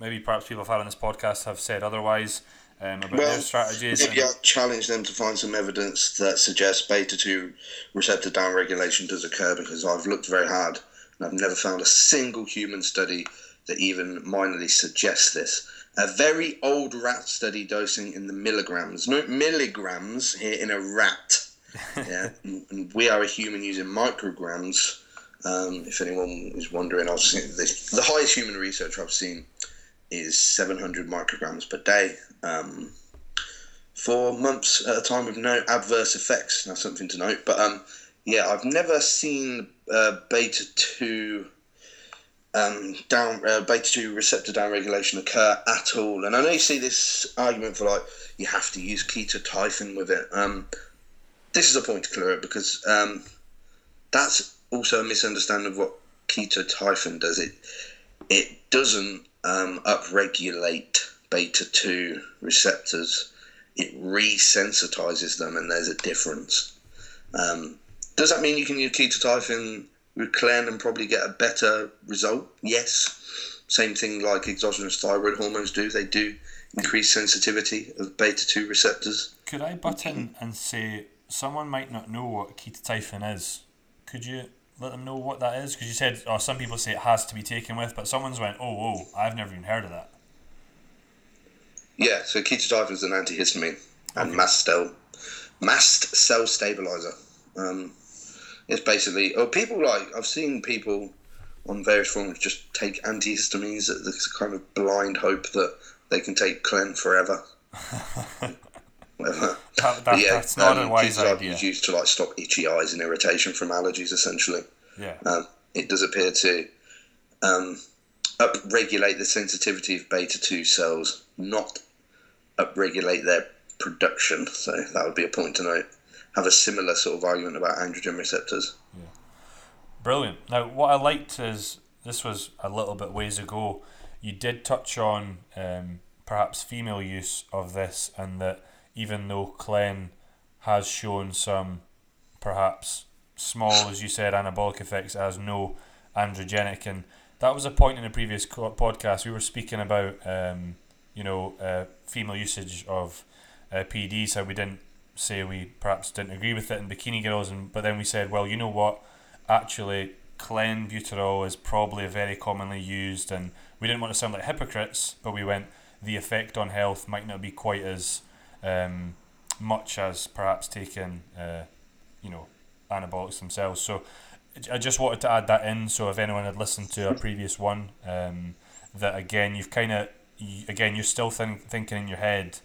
S1: maybe perhaps people have had on this podcast have said otherwise um, about well, their strategies.
S2: Maybe I'll challenge them to find some evidence that suggests beta 2 receptor downregulation does occur because I've looked very hard and I've never found a single human study that even minorly suggests this a very old rat study dosing in the milligrams, no milligrams here in a rat. Yeah, and we are a human using micrograms. Um, if anyone is wondering, I've seen the, the highest human research I've seen is 700 micrograms per day um, for months at a time with no adverse effects. That's something to note. But um, yeah, I've never seen uh, beta 2 um, down uh, beta two receptor downregulation occur at all. And I know you see this argument for like you have to use ketotifen with it. Um, this is a point to clear it because um, that's also a misunderstanding of what ketotifen does. It it doesn't um, upregulate beta two receptors. It resensitizes them, and there's a difference. Um, does that mean you can use ketotifen Clen and probably get a better result? Yes. same thing like exogenous thyroid hormones do. They do increase sensitivity of beta two receptors.
S1: Could I butt in and say someone might not know what ketotifen is? Could you let them know what that is? Because you said, oh, some people say it has to be taken with, but someone's went, oh, oh, I've never even heard of that.
S2: Yeah, so ketotifen is an antihistamine and okay. mast cell, mast cell stabilizer. Um, it's basically, oh, people like I've seen people on various forms just take antihistamines at this kind of blind hope that they can take Clen forever.
S1: that, that, yeah, that's not um, a wise idea.
S2: It's used to like stop itchy eyes and irritation from allergies, essentially.
S1: Yeah.
S2: Um, it does appear to um, upregulate the sensitivity of beta two cells, not upregulate their production. So that would be a point to note. Have a similar sort of argument about androgen receptors.
S1: Yeah. Brilliant. Now, what I liked is this was a little bit ways ago. You did touch on um, perhaps female use of this, and that even though Clen has shown some perhaps small, as you said, anabolic effects, as no androgenic, and that was a point in the previous podcast we were speaking about. Um, you know, uh, female usage of uh, PEDs, how we didn't say we perhaps didn't agree with it in bikini girls, and but then we said, well, you know what, actually, clenbuterol is probably very commonly used, and we didn't want to sound like hypocrites, but we went, the effect on health might not be quite as um, much as perhaps taking, uh, you know, anabolics themselves. So I just wanted to add that in. So if anyone had listened to a previous one, um, that again you've kind of again, you're still think, thinking in your head,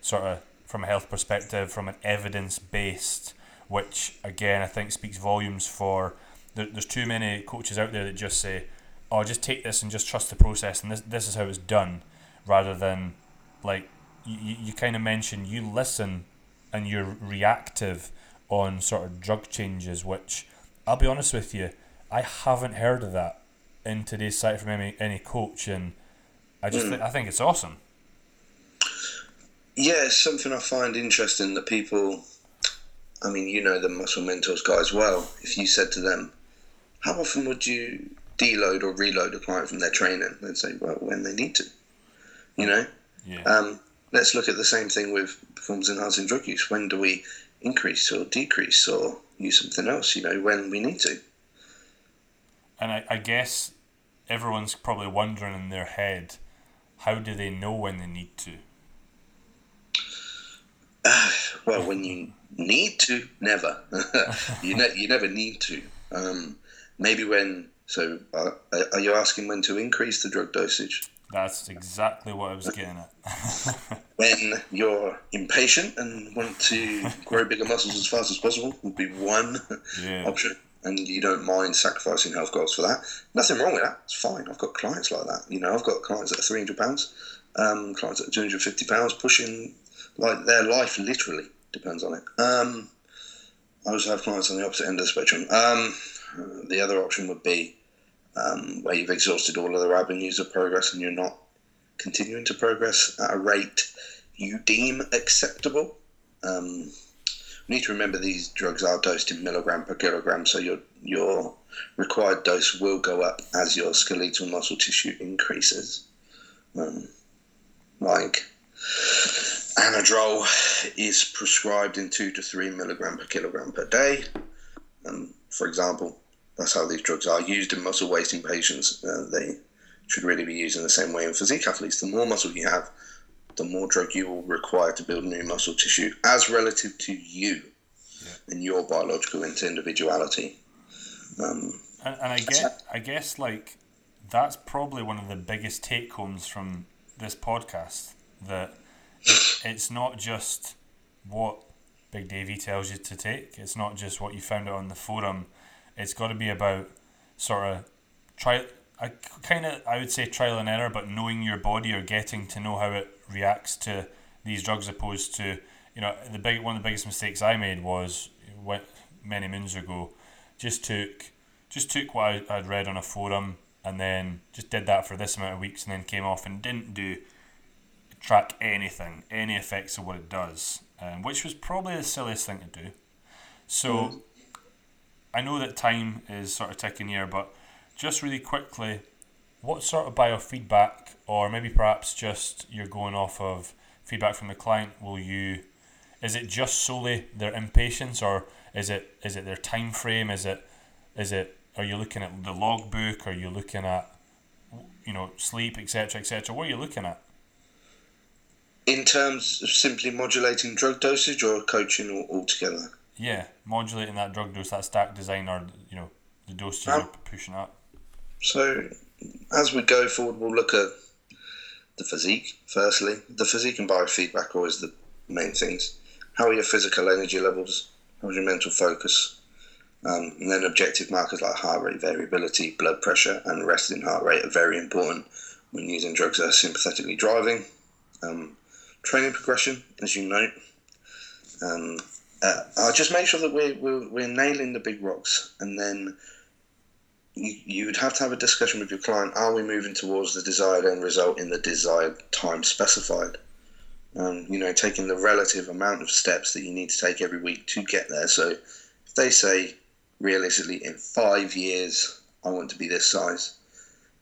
S1: sort of from a health perspective, from an evidence based, which again I think speaks volumes for. There, there's too many coaches out there that just say, "Oh, just take this and just trust the process, and this this is how it's done," rather than like you, you kind of mentioned you listen and you're reactive on sort of drug changes, which I'll be honest with you, I haven't heard of that in today's site from any any coach and I just mm. th- I think it's awesome.
S2: Yeah, it's something I find interesting that people. I mean, you know the muscle mentors guys well. If you said to them, "How often would you deload or reload a client from their training?" They'd say, "Well, when they need to." You know.
S1: Yeah.
S2: Um, let's look at the same thing with performance enhancing drug use. When do we increase or decrease or use something else? You know, when we need to.
S1: And I, I guess everyone's probably wondering in their head how do they know when they need to?
S2: Uh, well, when you need to, never. you ne- you never need to. Um, maybe when. So, uh, are you asking when to increase the drug dosage?
S1: That's exactly what I was getting at.
S2: when you're impatient and want to grow bigger muscles as fast as possible, would be one yeah. option and you don't mind sacrificing health goals for that. Nothing wrong with that. It's fine. I've got clients like that. You know, I've got clients that are three hundred pounds, um, clients at two hundred fifty pounds, pushing like their life literally depends on it. Um, I also have clients on the opposite end of the spectrum. Um, the other option would be um, where you've exhausted all other avenues of progress and you're not continuing to progress at a rate you deem acceptable. Um, you need to remember these drugs are dosed in milligram per kilogram, so your your required dose will go up as your skeletal muscle tissue increases. Um, like Anadrol is prescribed in two to three milligram per kilogram per day. Um, for example, that's how these drugs are used in muscle wasting patients. Uh, they should really be used in the same way in physique athletes. The more muscle you have, the more drug you will require to build new muscle tissue as relative to you yeah. and your biological individuality. Um,
S1: and, and I get, I guess, like that's probably one of the biggest take homes from this podcast that it's not just what Big Davey tells you to take. It's not just what you found out on the forum. It's got to be about sort of try. I kind of I would say trial and error, but knowing your body or getting to know how it reacts to these drugs, opposed to you know the big one of the biggest mistakes I made was what many moons ago, just took just took what I, I'd read on a forum and then just did that for this amount of weeks and then came off and didn't do track anything, any effects of what it does, um, which was probably the silliest thing to do. So mm. I know that time is sort of ticking here, but just really quickly, what sort of biofeedback, or maybe perhaps just you're going off of feedback from the client, will you? Is it just solely their impatience, or is it is it their time frame? Is it is it are you looking at the logbook? Are you looking at you know sleep, etc., etc.? What are you looking at?
S2: In terms of simply modulating drug dosage or coaching altogether?
S1: Yeah, modulating that drug dose, that stack design, or you know the dosage um, you're pushing up.
S2: So, as we go forward, we'll look at the physique firstly. The physique and biofeedback are always the main things. How are your physical energy levels? How's your mental focus? Um, and then objective markers like heart rate variability, blood pressure, and resting heart rate are very important when using drugs that are sympathetically driving. Um, training progression, as you know. Um, uh, I'll just make sure that we're, we're, we're nailing the big rocks and then you, you would have to have a discussion with your client. Are we moving towards the desired end result in the desired time specified? Um, you know, taking the relative amount of steps that you need to take every week to get there. So if they say realistically in five years I want to be this size,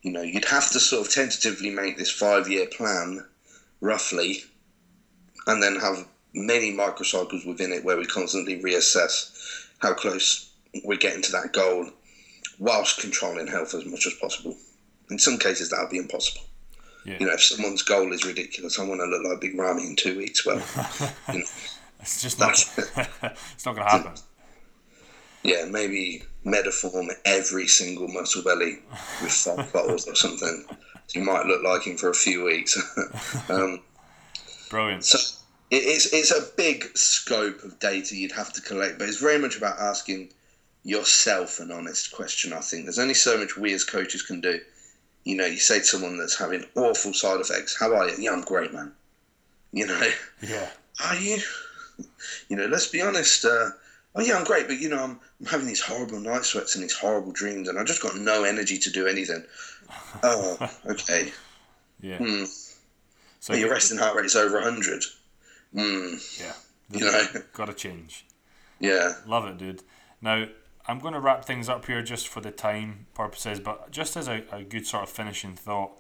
S2: you know, you'd have to sort of tentatively make this five year plan roughly and then have many microcycles within it where we constantly reassess how close we're getting to that goal whilst controlling health as much as possible. In some cases, that would be impossible. Yeah. You know, if someone's goal is ridiculous, I want to look like Big Ramy in two weeks. Well, you know,
S1: it's just not. it's not going to happen.
S2: Yeah, maybe Metaform every single muscle belly with five bottles or something. You might look like him for a few weeks. um,
S1: Brilliant.
S2: So it's it's a big scope of data you'd have to collect, but it's very much about asking yourself an honest question. I think there's only so much we as coaches can do. You know, you say to someone that's having awful side effects, "How are you?" Yeah, I'm great, man. You know.
S1: Yeah.
S2: Are you? You know, let's be honest. Uh, oh yeah, I'm great, but you know, I'm, I'm having these horrible night sweats and these horrible dreams, and I just got no energy to do anything. oh, okay.
S1: Yeah.
S2: Hmm. So your resting heart rate is over 100.
S1: Mm. Yeah.
S2: You know,
S1: got to change.
S2: Yeah.
S1: Love it, dude. Now, I'm going to wrap things up here just for the time purposes, but just as a, a good sort of finishing thought,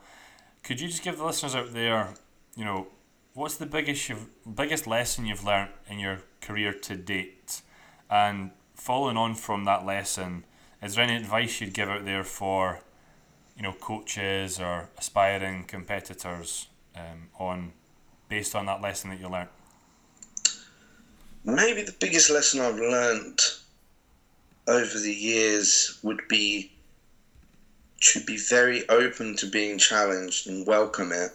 S1: could you just give the listeners out there, you know, what's the biggest you've, biggest lesson you've learned in your career to date? And following on from that lesson, is there any advice you'd give out there for, you know, coaches or aspiring competitors um, on based on that lesson that you learned?
S2: maybe the biggest lesson I've learned over the years would be to be very open to being challenged and welcome it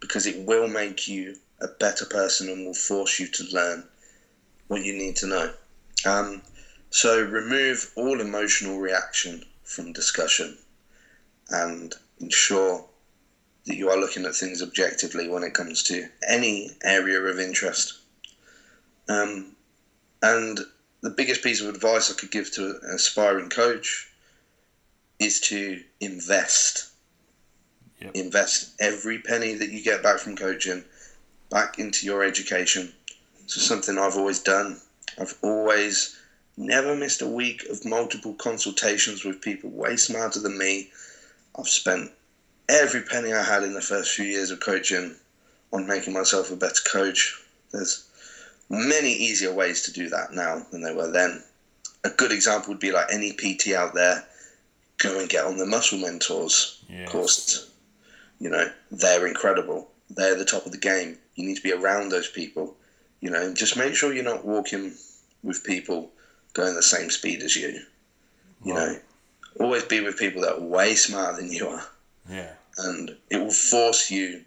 S2: because it will make you a better person and will force you to learn what you need to know. Um, so remove all emotional reaction from discussion and ensure that you are looking at things objectively when it comes to any area of interest. Um, and the biggest piece of advice I could give to an aspiring coach is to invest.
S1: Yep.
S2: Invest every penny that you get back from coaching back into your education. So something I've always done. I've always never missed a week of multiple consultations with people way smarter than me. I've spent every penny I had in the first few years of coaching on making myself a better coach. There's many easier ways to do that now than there were then. A good example would be like any PT out there, go and get on the Muscle Mentors yes. courses. You know, they're incredible. They're the top of the game. You need to be around those people. You know, and just make sure you're not walking with people going the same speed as you. You know, always be with people that are way smarter than you are.
S1: Yeah.
S2: And it will force you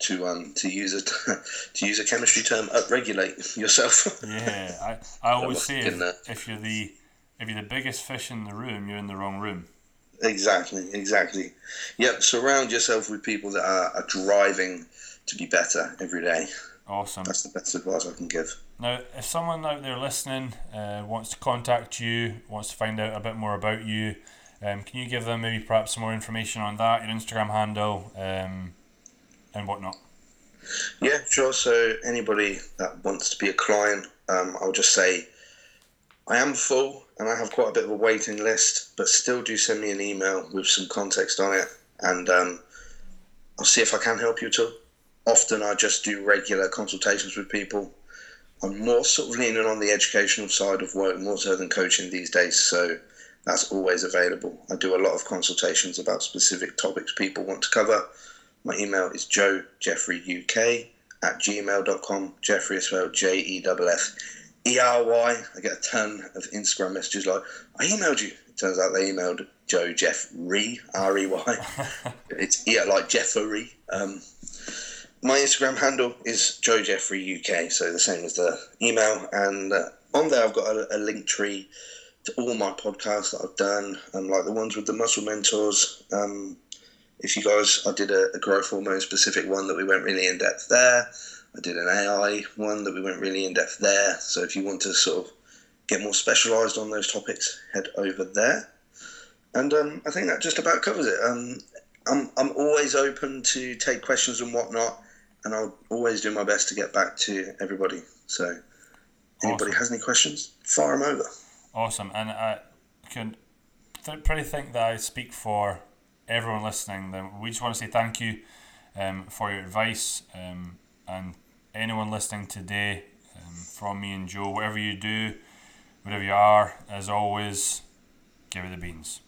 S2: to um to use a to use a chemistry term upregulate yourself.
S1: yeah, I, I always say if, if, you're the if you're the biggest fish in the room, you're in the wrong room.
S2: Exactly, exactly. Yep, surround yourself with people that are, are driving to be better every day.
S1: Awesome.
S2: That's the best advice I can give.
S1: Now, if someone out there listening uh, wants to contact you, wants to find out a bit more about you, um, can you give them maybe perhaps some more information on that, your Instagram handle, um, and whatnot?
S2: Yeah, sure. So anybody that wants to be a client, um, I'll just say I am full and I have quite a bit of a waiting list, but still do send me an email with some context on it and um, I'll see if I can help you at all. Often I just do regular consultations with people. I'm more sort of leaning on the educational side of work more so than coaching these days, so that's always available. I do a lot of consultations about specific topics people want to cover. My email is joejefferyuk at gmail.com. Jeffery is spelled J E F F E R Y. I get a ton of Instagram messages like, I emailed you. It turns out they emailed Joe Jeffrey, R E Y. it's yeah, like Jeffrey. Um, my Instagram handle is Joe Jeffery UK, so the same as the email. And uh, on there, I've got a, a link tree to all my podcasts that I've done, um, like the ones with the muscle mentors. Um, if you guys, I did a, a growth hormone specific one that we went really in depth there. I did an AI one that we went really in depth there. So if you want to sort of get more specialised on those topics, head over there. And um, I think that just about covers it. Um, I'm, I'm always open to take questions and whatnot, and I'll always do my best to get back to everybody. So, anybody awesome. has any questions, fire them over.
S1: Awesome, and I can th- pretty think that I speak for everyone listening. Then we just want to say thank you um, for your advice, um, and anyone listening today, um, from me and Joe, whatever you do, whatever you are, as always, give it the beans.